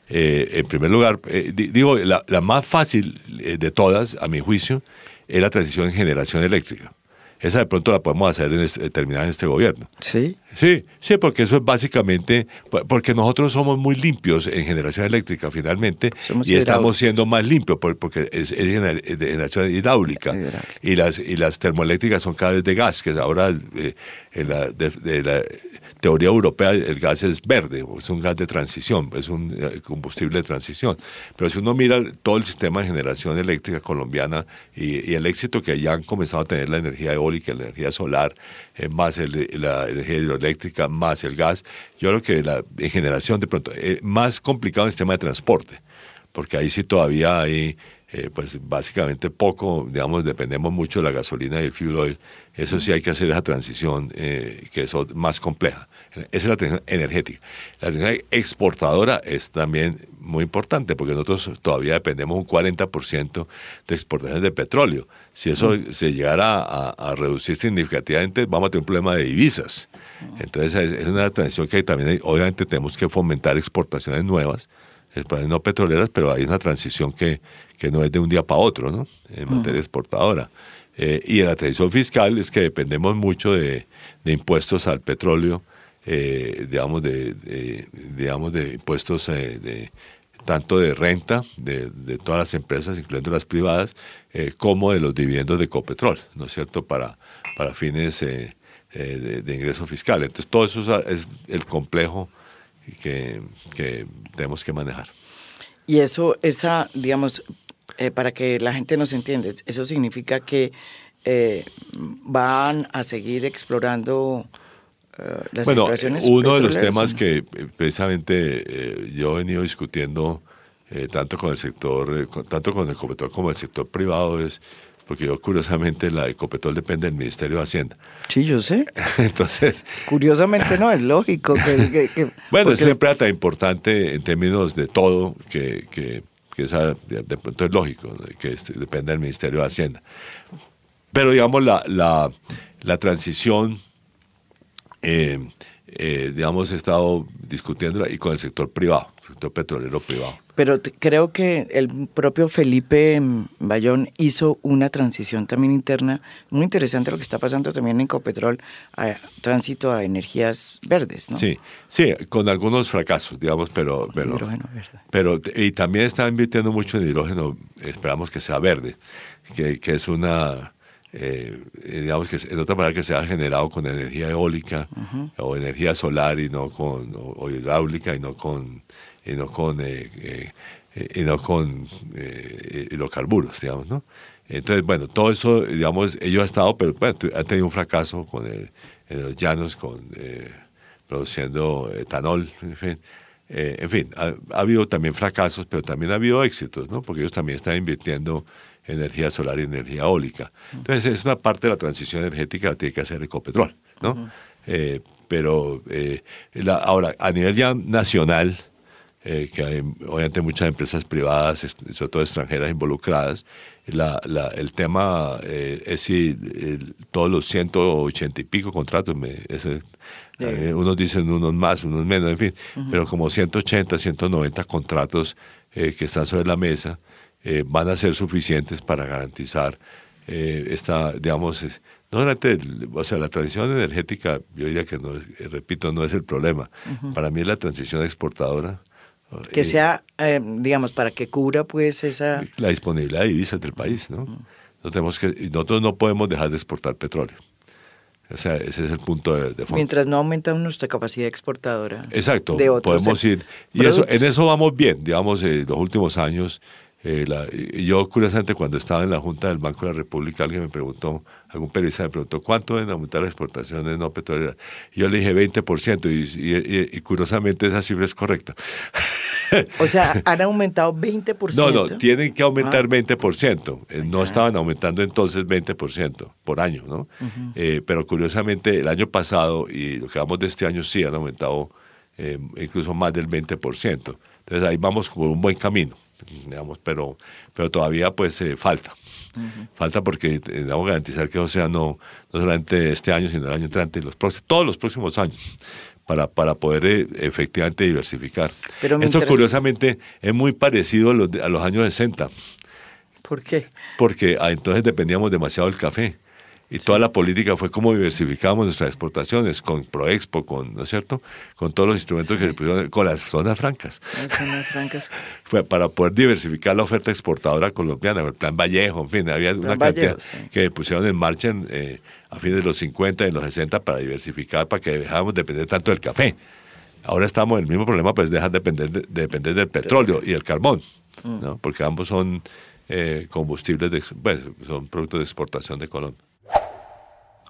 eh, en primer lugar, eh, digo, la, más fácil eh, de todas, a mi juicio, es la transición en generación eléctrica. Esa de pronto la podemos hacer en este, terminar en este gobierno. Sí. Sí, sí, porque eso es básicamente, porque nosotros somos muy limpios en generación eléctrica finalmente y estamos siendo más limpios porque es, generación hidráulica, y las y las termoeléctricas son cada vez de gas, que ahora en la, de la teoría europea el gas es verde, es un gas de transición, es un eh, combustible de transición. Pero si uno mira todo el sistema de generación eléctrica colombiana y, el éxito que ya han comenzado a tener la energía eólica, la energía solar, eh, más la energía hidroeléctrica, más el gas, yo creo que la generación de pronto, eh, más complicado el sistema de transporte, porque ahí sí todavía hay... pues básicamente poco, digamos, dependemos mucho de la gasolina y el fuel oil eso sí hay que hacer esa transición eh, que es más compleja. Esa es la transición energética. La transición exportadora es también muy importante porque nosotros todavía dependemos un 40% de exportaciones de petróleo. Si eso se llegara a, reducir significativamente, vamos a tener un problema de divisas. Entonces es, una transición que también obviamente tenemos que fomentar exportaciones nuevas, exportaciones no petroleras, pero hay una transición que, que no es de un día para otro, ¿no? En materia exportadora. Eh, y la tradición fiscal es que dependemos mucho de, impuestos al petróleo, eh, digamos, de, digamos, de impuestos eh, de, tanto de renta de, todas las empresas, incluyendo las privadas, como de los dividendos de Ecopetrol, ¿no es cierto?, para, para fines de, ingreso fiscal. Entonces, todo eso es el complejo que, que tenemos que manejar. Y eso, esa, digamos, eh, para que la gente nos entienda, eso significa que eh, van a seguir explorando uh, las bueno, uno de los temas que precisamente yo he venido discutiendo tanto con el sector, tanto con el Ecopetrol como el sector privado es porque yo curiosamente la Ecopetrol depende del Ministerio de Hacienda. Sí, yo sé. Entonces... Curiosamente no, es lógico. Que, bueno, es siempre tan importante en términos de todo que, que que esa, de, pronto es lógico, que este, depende del Ministerio de Hacienda. Pero digamos, la, la, la transición, eh, eh, digamos, he estado discutiendo y con el sector privado, el sector petrolero privado. Pero creo que el propio Felipe Bayón hizo una transición también interna, muy interesante lo que está pasando también en Copetrol, a tránsito a energías verdes, ¿no? Sí, sí, con algunos fracasos, digamos, pero... pero, pero y también está invirtiendo mucho en hidrógeno, esperamos que sea verde, que, que es una... Eh, digamos que en otra manera que sea generado con energía eólica o energía solar y no con o hidráulica y no con no con, eh, eh, y no con eh, hidrocarburos, digamos, ¿no? Entonces, bueno, todo eso, digamos, ellos han estado, pero bueno, han tenido un fracaso con en los llanos, con produciendo etanol, en fin. en fin, ha, habido también fracasos, pero también ha habido éxitos, ¿no? Porque ellos también están invirtiendo energía solar y energía eólica. Entonces, es una parte de la transición energética que tiene que hacer Ecopetrol, ¿no? pero la, ahora, a nivel ya nacional, eh, que hay obviamente muchas empresas privadas, sobre todo extranjeras involucradas. La, la, el tema eh, es si todos los 180 y pico contratos, me, eh, unos dicen unos más, unos menos, en fin, pero como 180, 190 contratos que están sobre la mesa van a ser suficientes para garantizar esta, digamos, no solamente, o sea, la transición energética, yo diría que, no, repito, no es el problema. Para mí es la transición exportadora que sea, eh, digamos, para que cubra pues esa... La disponibilidad de divisas del país, ¿no? Nosotros, tenemos que, nosotros no podemos dejar de exportar petróleo. O sea, ese es el punto de, fondo. Mientras no aumenta nuestra capacidad exportadora. Exacto, podemos ir. Y eso, en eso vamos bien, digamos, en los últimos años. Eh, yo, curiosamente, cuando estaba en la Junta del Banco de la República, alguien me preguntó, algún periodista me preguntó, ¿cuánto deben aumentar las exportaciones no petroleras? Y yo le dije 20%, y, y, curiosamente esa cifra es correcta. O sea, han aumentado 20%. No, no, tienen que aumentar 20%. Ah. Eh, no estaban aumentando entonces 20% por año, ¿no? Eh, pero curiosamente, el año pasado y lo que vamos de este año sí han aumentado incluso más del 20%. Entonces ahí vamos por un buen camino. Digamos, pero, pero todavía pues eh, falta. Falta porque debemos garantizar que o sea no, no solamente este año, sino el año entrante, los próximos, todos los próximos años. Para, para poder eh, efectivamente diversificar. Esto curiosamente es muy parecido a los, a los años 60. ¿Por qué? Porque ah, entonces dependíamos demasiado del café. Y toda la política fue cómo diversificamos nuestras exportaciones, con Proexpo, con, ¿no es cierto? Con todos los instrumentos que se pusieron, con las zonas francas. Las zonas francas. fue para poder diversificar la oferta exportadora colombiana, el plan Vallejo, en fin, había una cantidad que pusieron en marcha eh, a fines de los 50 y los 60 para diversificar, para que dejáramos depender tanto del café. Ahora estamos en el mismo problema, pues dejan de depender, de, depender del petróleo y el carbón, mm. ¿no? porque ambos son eh, combustibles, de, pues, son productos de exportación de Colombia.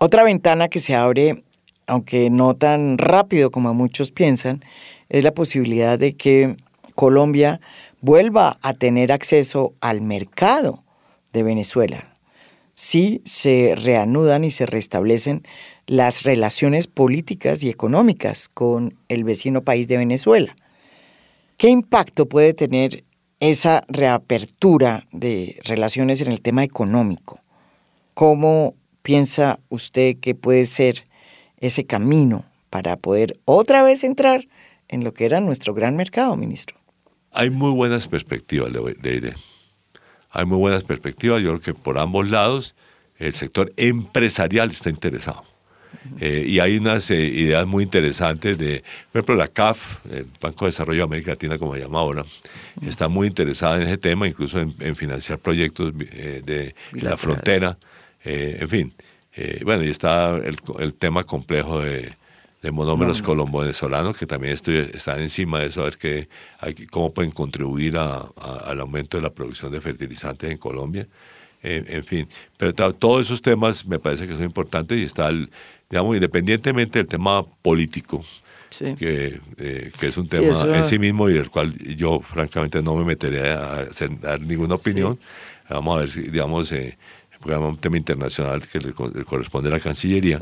Otra ventana que se abre, aunque no tan rápido como muchos piensan, es la posibilidad de que Colombia vuelva a tener acceso al mercado de Venezuela si se reanudan y se restablecen las relaciones políticas y económicas con el vecino país de Venezuela. ¿Qué impacto puede tener esa reapertura de relaciones en el tema económico? ¿Cómo piensa usted que puede ser ese camino para poder otra vez entrar en lo que era nuestro gran mercado, ministro? Hay muy buenas perspectivas, le diré. Hay muy buenas perspectivas. Yo creo que por ambos lados el sector empresarial está interesado. Eh, y hay unas eh, ideas muy interesantes de, por ejemplo, la CAF, el Banco de Desarrollo de América Latina, como se llama ahora, está muy interesada en ese tema, incluso en, financiar proyectos eh, de la frontera eh, en fin, eh, bueno, y está el, tema complejo de, monómeros colombo-venezolanos, que también estoy, están encima de eso, a ver que, cómo pueden contribuir al aumento de la producción de fertilizantes en Colombia. Eh, en fin, pero todos esos temas me parece que son importantes y está, digamos, independientemente del tema político, que, es un tema en sí mismo y del cual yo francamente no me meteré a, dar ninguna opinión. Vamos a ver si, digamos, un tema internacional que le, corresponde a la Cancillería,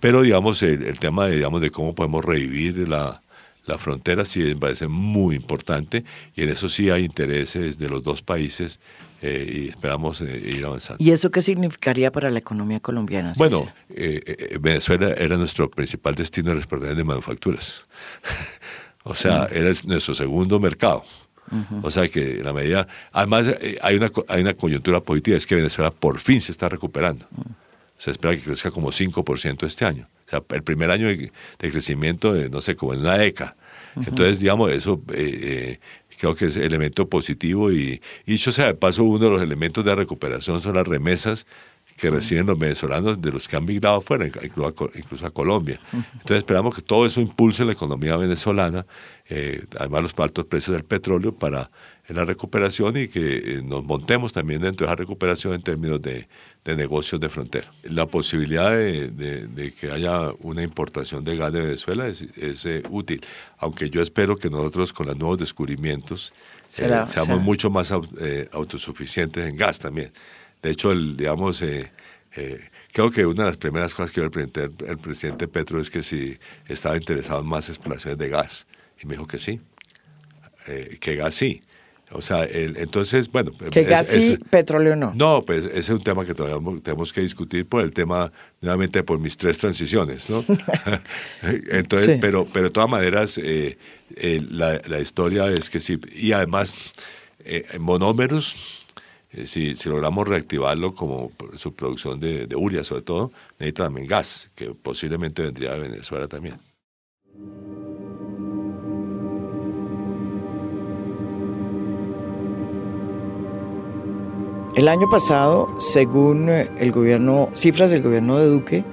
pero digamos el, tema de, digamos, de cómo podemos revivir la, la frontera sí me parece muy importante y en eso sí hay intereses de los dos países eh, y esperamos eh, ir avanzando. ¿Y eso qué significaría para la economía colombiana? Bueno, eh, Venezuela era nuestro principal destino de exportación de manufacturas. o sea, era nuestro segundo mercado. O sea que la medida, además eh, hay una, hay una coyuntura positiva, es que Venezuela por fin se está recuperando. Se espera que crezca como 5% este año. O sea, el primer año de, crecimiento, de, no sé, como en una década. Entonces, digamos, eso eh, eh, creo que es elemento positivo y, y dicho sea de paso, uno de los elementos de recuperación son las remesas que reciben los venezolanos de los que han migrado afuera, incluso a, Colombia. Entonces esperamos que todo eso impulse la economía venezolana, eh, además los altos precios del petróleo para la recuperación y que eh, nos montemos también dentro de esa recuperación en términos de, negocios de frontera. La posibilidad de, que haya una importación de gas de Venezuela es, eh, útil, aunque yo espero que nosotros con los nuevos descubrimientos seamos mucho más autosuficientes en gas también. De hecho, el, digamos, eh, eh, creo que una de las primeras cosas que yo le pregunté al presidente Petro es que si estaba interesado en más exploraciones de gas. Y me dijo que sí, eh, que gas sí. O sea, entonces, bueno. Que gas sí, petróleo no. No, pues ese es un tema que todavía tenemos que discutir por el tema, nuevamente, por mis tres transiciones, ¿no? entonces, pero, pero de todas maneras, la, la, historia es que sí. Y además, monómeros eh, si, logramos reactivarlo como su producción de, de uria sobre todo, necesita también gas, que posiblemente vendría de Venezuela también. El año pasado, según eh, el gobierno, cifras del gobierno de Duque,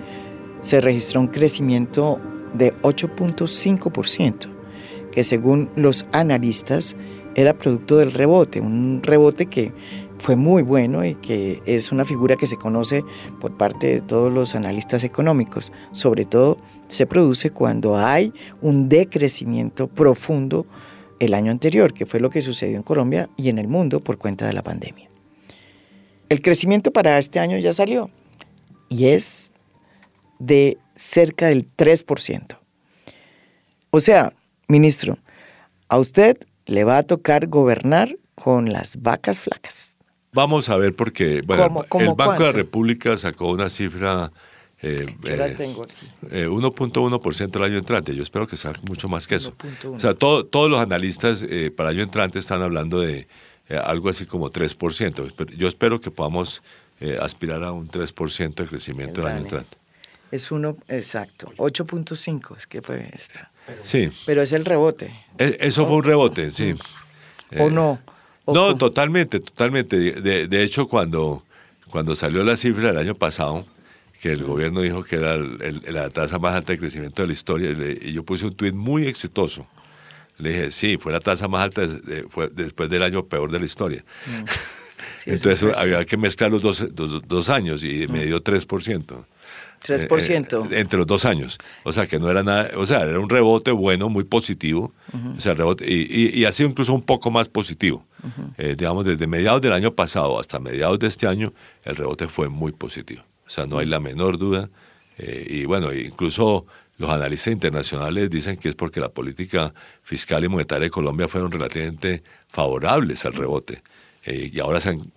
se registró un crecimiento de 8.5%, que según los analistas era producto del rebote, un rebote que fue muy bueno y que es una figura que se conoce por parte de todos los analistas económicos. Sobre todo se produce cuando hay un decrecimiento profundo el año anterior, que fue lo que sucedió en Colombia y en el mundo por cuenta de la pandemia. El crecimiento para este año ya salió y es de cerca del 3%. O sea, ministro, a usted le va a tocar gobernar con las vacas flacas. Vamos a ver porque bueno, el Banco de la República sacó una cifra eh, eh, 1.1% eh, el año entrante. Yo espero que sea mucho más que eso. O sea, todos los analistas eh, para el año entrante están hablando de algo así como 3%. Yo espero que podamos aspirar a un 3% de crecimiento el año entrante. Es uno, exacto, 8.5 es que fue esta. Sí. Pero es el rebote. E, eso fue un rebote, sí. ¿O no? No, totalmente, totalmente. De, hecho, cuando, cuando salió la cifra el año pasado, que el gobierno dijo que era la tasa más alta de crecimiento de la historia, y, yo puse un tuit muy exitoso. Le dije, sí, fue la tasa más alta después del año peor de la historia. Mm. Entonces había que mezclar los dos, dos, años y me dio 3%. 3%. Eh, entre los dos años. O sea, que no era nada, o sea, era un rebote bueno, muy positivo. O sea, rebote, y, y, ha sido incluso un poco más positivo. Eh, digamos, desde mediados del año pasado hasta mediados de este año, el rebote fue muy positivo. O sea, no hay la menor duda. Eh, y bueno, incluso los analistas internacionales dicen que es porque la política fiscal y monetaria de Colombia fueron relativamente favorables al rebote. y ahora se han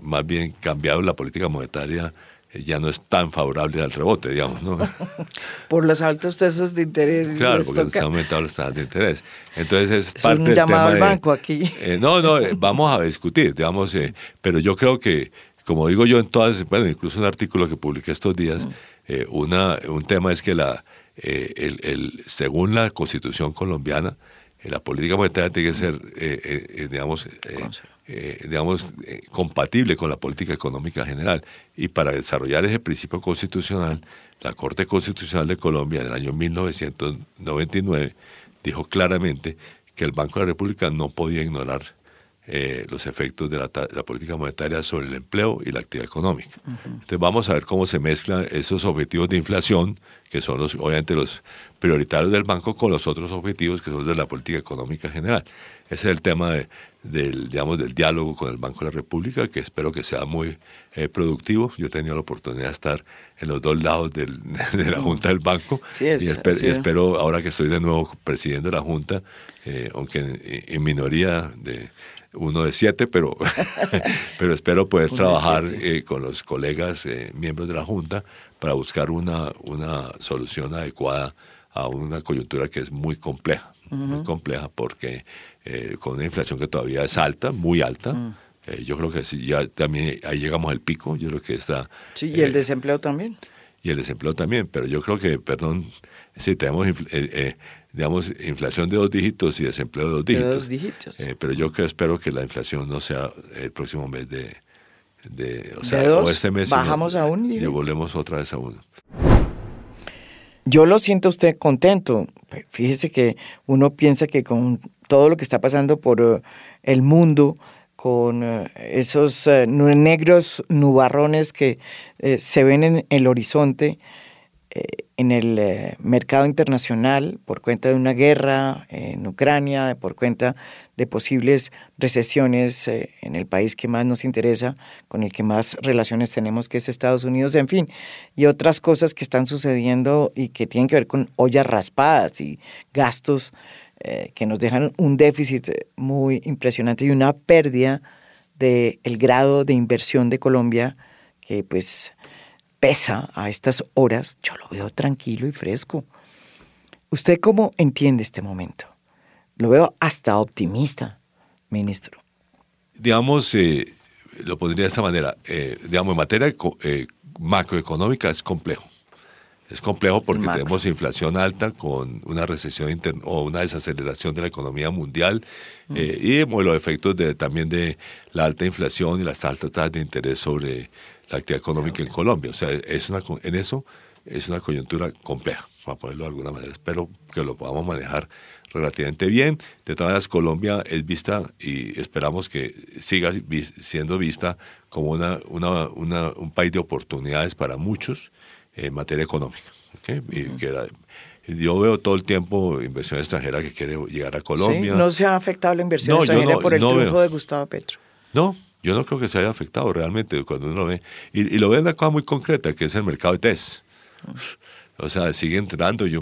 más bien cambiado la política monetaria ya no es tan favorable al rebote, digamos, ¿no? Por las altas tasas de interés. Claro, porque se han aumentado las tasas de interés. Entonces es, parte un llamado al banco aquí. Eh, no, no, eh, vamos a discutir, digamos, eh, pero yo creo que, como digo yo en todas, bueno, incluso un artículo que publiqué estos días, mm. una, un tema es que la, el, el, según la Constitución colombiana, la política monetaria tiene que ser, digamos, eh, digamos, eh, compatible con la política económica general. Y para desarrollar ese principio constitucional, la Corte Constitucional de Colombia en el año 1999 dijo claramente que el Banco de la República no podía ignorar eh, los efectos de la, política monetaria sobre el empleo y la actividad económica. Entonces vamos a ver cómo se mezclan esos objetivos de inflación, que son los, obviamente los prioritarios del banco, con los otros objetivos que son de la política económica general. Ese es el tema de, del, digamos, del diálogo con el Banco de la República, que espero que sea muy eh, productivo. Yo he tenido la oportunidad de estar en los dos lados del, de la Junta del Banco. Y, espero, ahora que estoy de nuevo presidiendo la Junta, eh, aunque en, minoría de uno de siete, pero, pero espero poder trabajar eh, con los colegas miembros de la Junta para buscar una, una solución adecuada a una coyuntura que es muy compleja, muy compleja porque eh, con una inflación que todavía es alta, muy alta. Mm. Eh, yo creo que sí, ya también ahí llegamos al pico. Yo creo que está. Sí, y el eh, desempleo también. Y el desempleo también, pero yo creo que, perdón, si tenemos, digamos, inflación de dos dígitos y desempleo de dos dígitos. De dos dígitos. pero yo creo, espero que la inflación no sea el próximo mes de. de o sea, o este mes. Bajamos a un Y volvemos otra vez a uno. Yo lo siento usted contento. Fíjese que uno piensa que con todo lo que está pasando por eh, el mundo, con eh, esos eh, negros nubarrones que se ven en el horizonte, en el mercado internacional, por cuenta de una guerra en Ucrania, por cuenta de posibles recesiones en el país que más nos interesa, con el que más relaciones tenemos, que es Estados Unidos, en fin, y otras cosas que están sucediendo y que tienen que ver con ollas raspadas y gastos eh, que nos dejan un déficit muy impresionante y una pérdida del el grado de inversión de Colombia que pues pesa a estas horas, yo lo veo tranquilo y fresco. ¿Usted cómo entiende este momento? Lo veo hasta optimista, ministro. Digamos, eh, lo pondría de esta manera, eh, digamos, en materia macroeconómica es complejo. Es complejo porque tenemos inflación alta con una recesión o una desaceleración de la economía mundial mm. eh, y los efectos de, también de la alta inflación y las altas tasas de interés sobre la actividad económica en Colombia. O sea, es una, en eso es una coyuntura compleja, para ponerlo de alguna manera. Espero que lo podamos manejar relativamente bien. De todas maneras, Colombia es vista y esperamos que siga siendo vista como una, una, un país de oportunidades para muchos en materia económica. y que yo veo todo el tiempo inversión extranjera que quiere llegar a Colombia. ¿No se ha afectado la inversión extranjera por el triunfo de Gustavo Petro? No, yo no creo que se haya afectado realmente cuando uno lo ve. Y, lo ve en una cosa muy concreta, que es el mercado de test. O sea, sigue entrando. Yo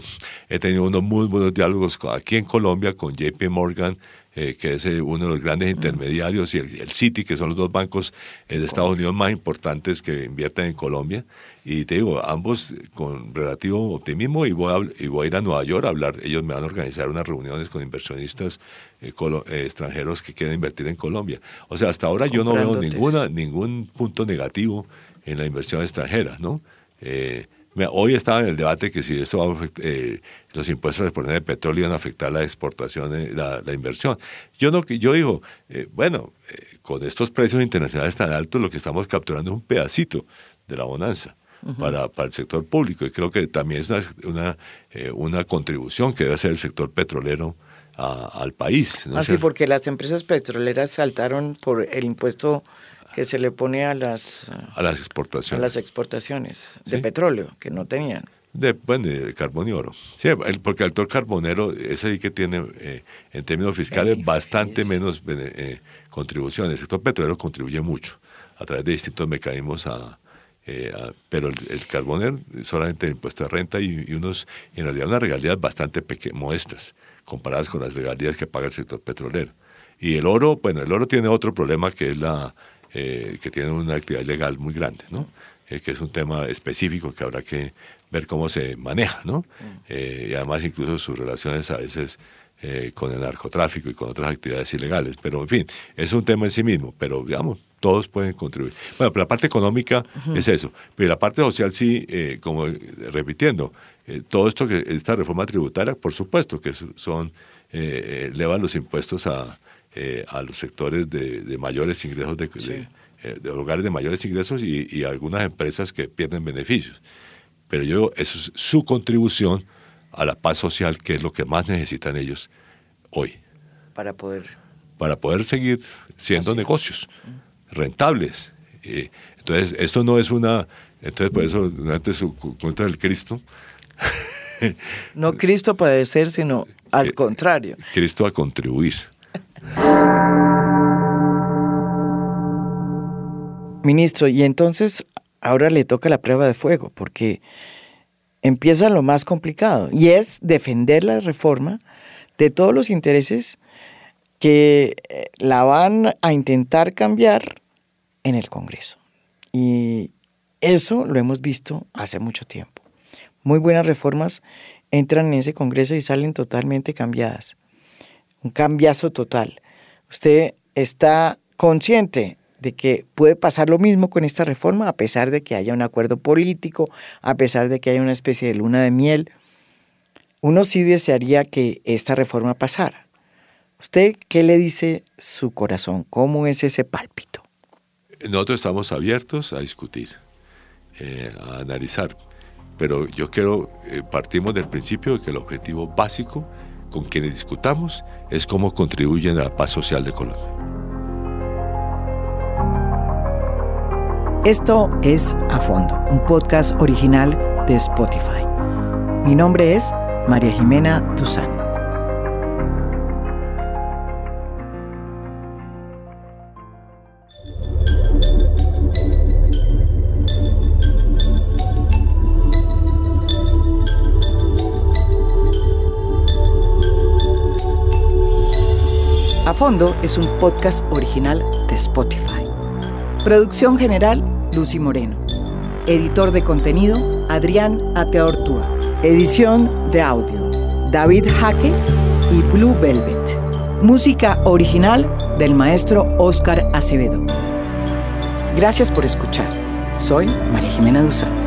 he tenido unos muy buenos diálogos aquí en Colombia con JP Morgan eh, que es eh, uno de los grandes intermediarios, y el, Citi, que son los dos bancos eh, de Estados Unidos más importantes que invierten en Colombia. Y te digo, ambos con relativo optimismo y voy, a, y voy a ir a Nueva York a hablar. Ellos me van a organizar unas reuniones con inversionistas extranjeros que quieren invertir en Colombia. O sea, hasta ahora yo no veo ninguna, ningún punto negativo en la inversión extranjera, ¿no? Hoy estaba en el debate que si eso va a eh, los impuestos de petróleo iban a afectar la exportación, eh, la, inversión. Yo no, yo digo, eh, bueno, con estos precios internacionales tan altos, lo que estamos capturando es un pedacito de la bonanza. para, para, el sector público y creo que también es una, una, una contribución que debe hacer el sector petrolero al país. Así, ah, porque las empresas petroleras saltaron por el impuesto que se le pone a las, a las exportaciones, a las exportaciones de petróleo que no tenían. De, bueno, de carbón y oro. Sí, porque el actor carbonero es ahí que tiene, eh, en términos fiscales, bastante menos eh, contribuciones. El sector petrolero contribuye mucho a través de distintos mecanismos a, eh, pero el, carbonero solamente el impuesto de renta y, unos, en realidad unas regalías bastante modestas comparadas con las regalías que paga el sector petrolero. Y el oro, bueno, el oro tiene otro problema que es la, eh, que tienen una actividad legal muy grande, ¿no? Eh, que es un tema específico que habrá que ver cómo se maneja, ¿no? Eh, y además incluso sus relaciones a veces con el narcotráfico y con otras actividades ilegales. Pero en fin, es un tema en sí mismo, pero digamos, todos pueden contribuir. Bueno, pero la parte económica es eso, pero la parte social sí, como repitiendo, todo esto que esta reforma tributaria, por supuesto que son elevan los impuestos a, eh, a los sectores de, mayores ingresos, de, eh, de, hogares de mayores ingresos y, algunas empresas que pierden beneficios. Pero yo, eso es su contribución a la paz social, que es lo que más necesitan ellos hoy. Para poder... Para poder seguir siendo negocios rentables. Eh, entonces, esto no es una... Entonces, por eso, antes su cuenta del Cristo... no Cristo padecer, sino al contrario. Cristo a contribuir. Ministro, y entonces ahora le toca la prueba de fuego, porque empieza lo más complicado, y es defender la reforma de todos los intereses que eh, la van a intentar cambiar en el Congreso. Y eso lo hemos visto hace mucho tiempo. Muy buenas reformas entran en ese Congreso y salen totalmente cambiadas un cambiazo total. ¿Usted está consciente de que puede pasar lo mismo con esta reforma, a pesar de que haya un acuerdo político, a pesar de que haya una especie de luna de miel? Uno sí desearía que esta reforma pasara. ¿Usted qué le dice su corazón? ¿Cómo es ese pálpito? Nosotros estamos abiertos a discutir, eh, a analizar, pero yo quiero, eh, partimos del principio de que el objetivo básico con quienes discutamos es cómo contribuyen a la paz social de Colombia. Esto es A Fondo, un podcast original de Spotify. Mi nombre es María Jimena Tuzán. Fondo es un podcast original de Spotify. Producción general, Lucy Moreno. Editor de contenido, Adrián Ateortúa. Edición de audio, David Jaque y Blue Velvet. Música original del maestro Oscar Acevedo. Gracias por escuchar. Soy María Jimena Duzán.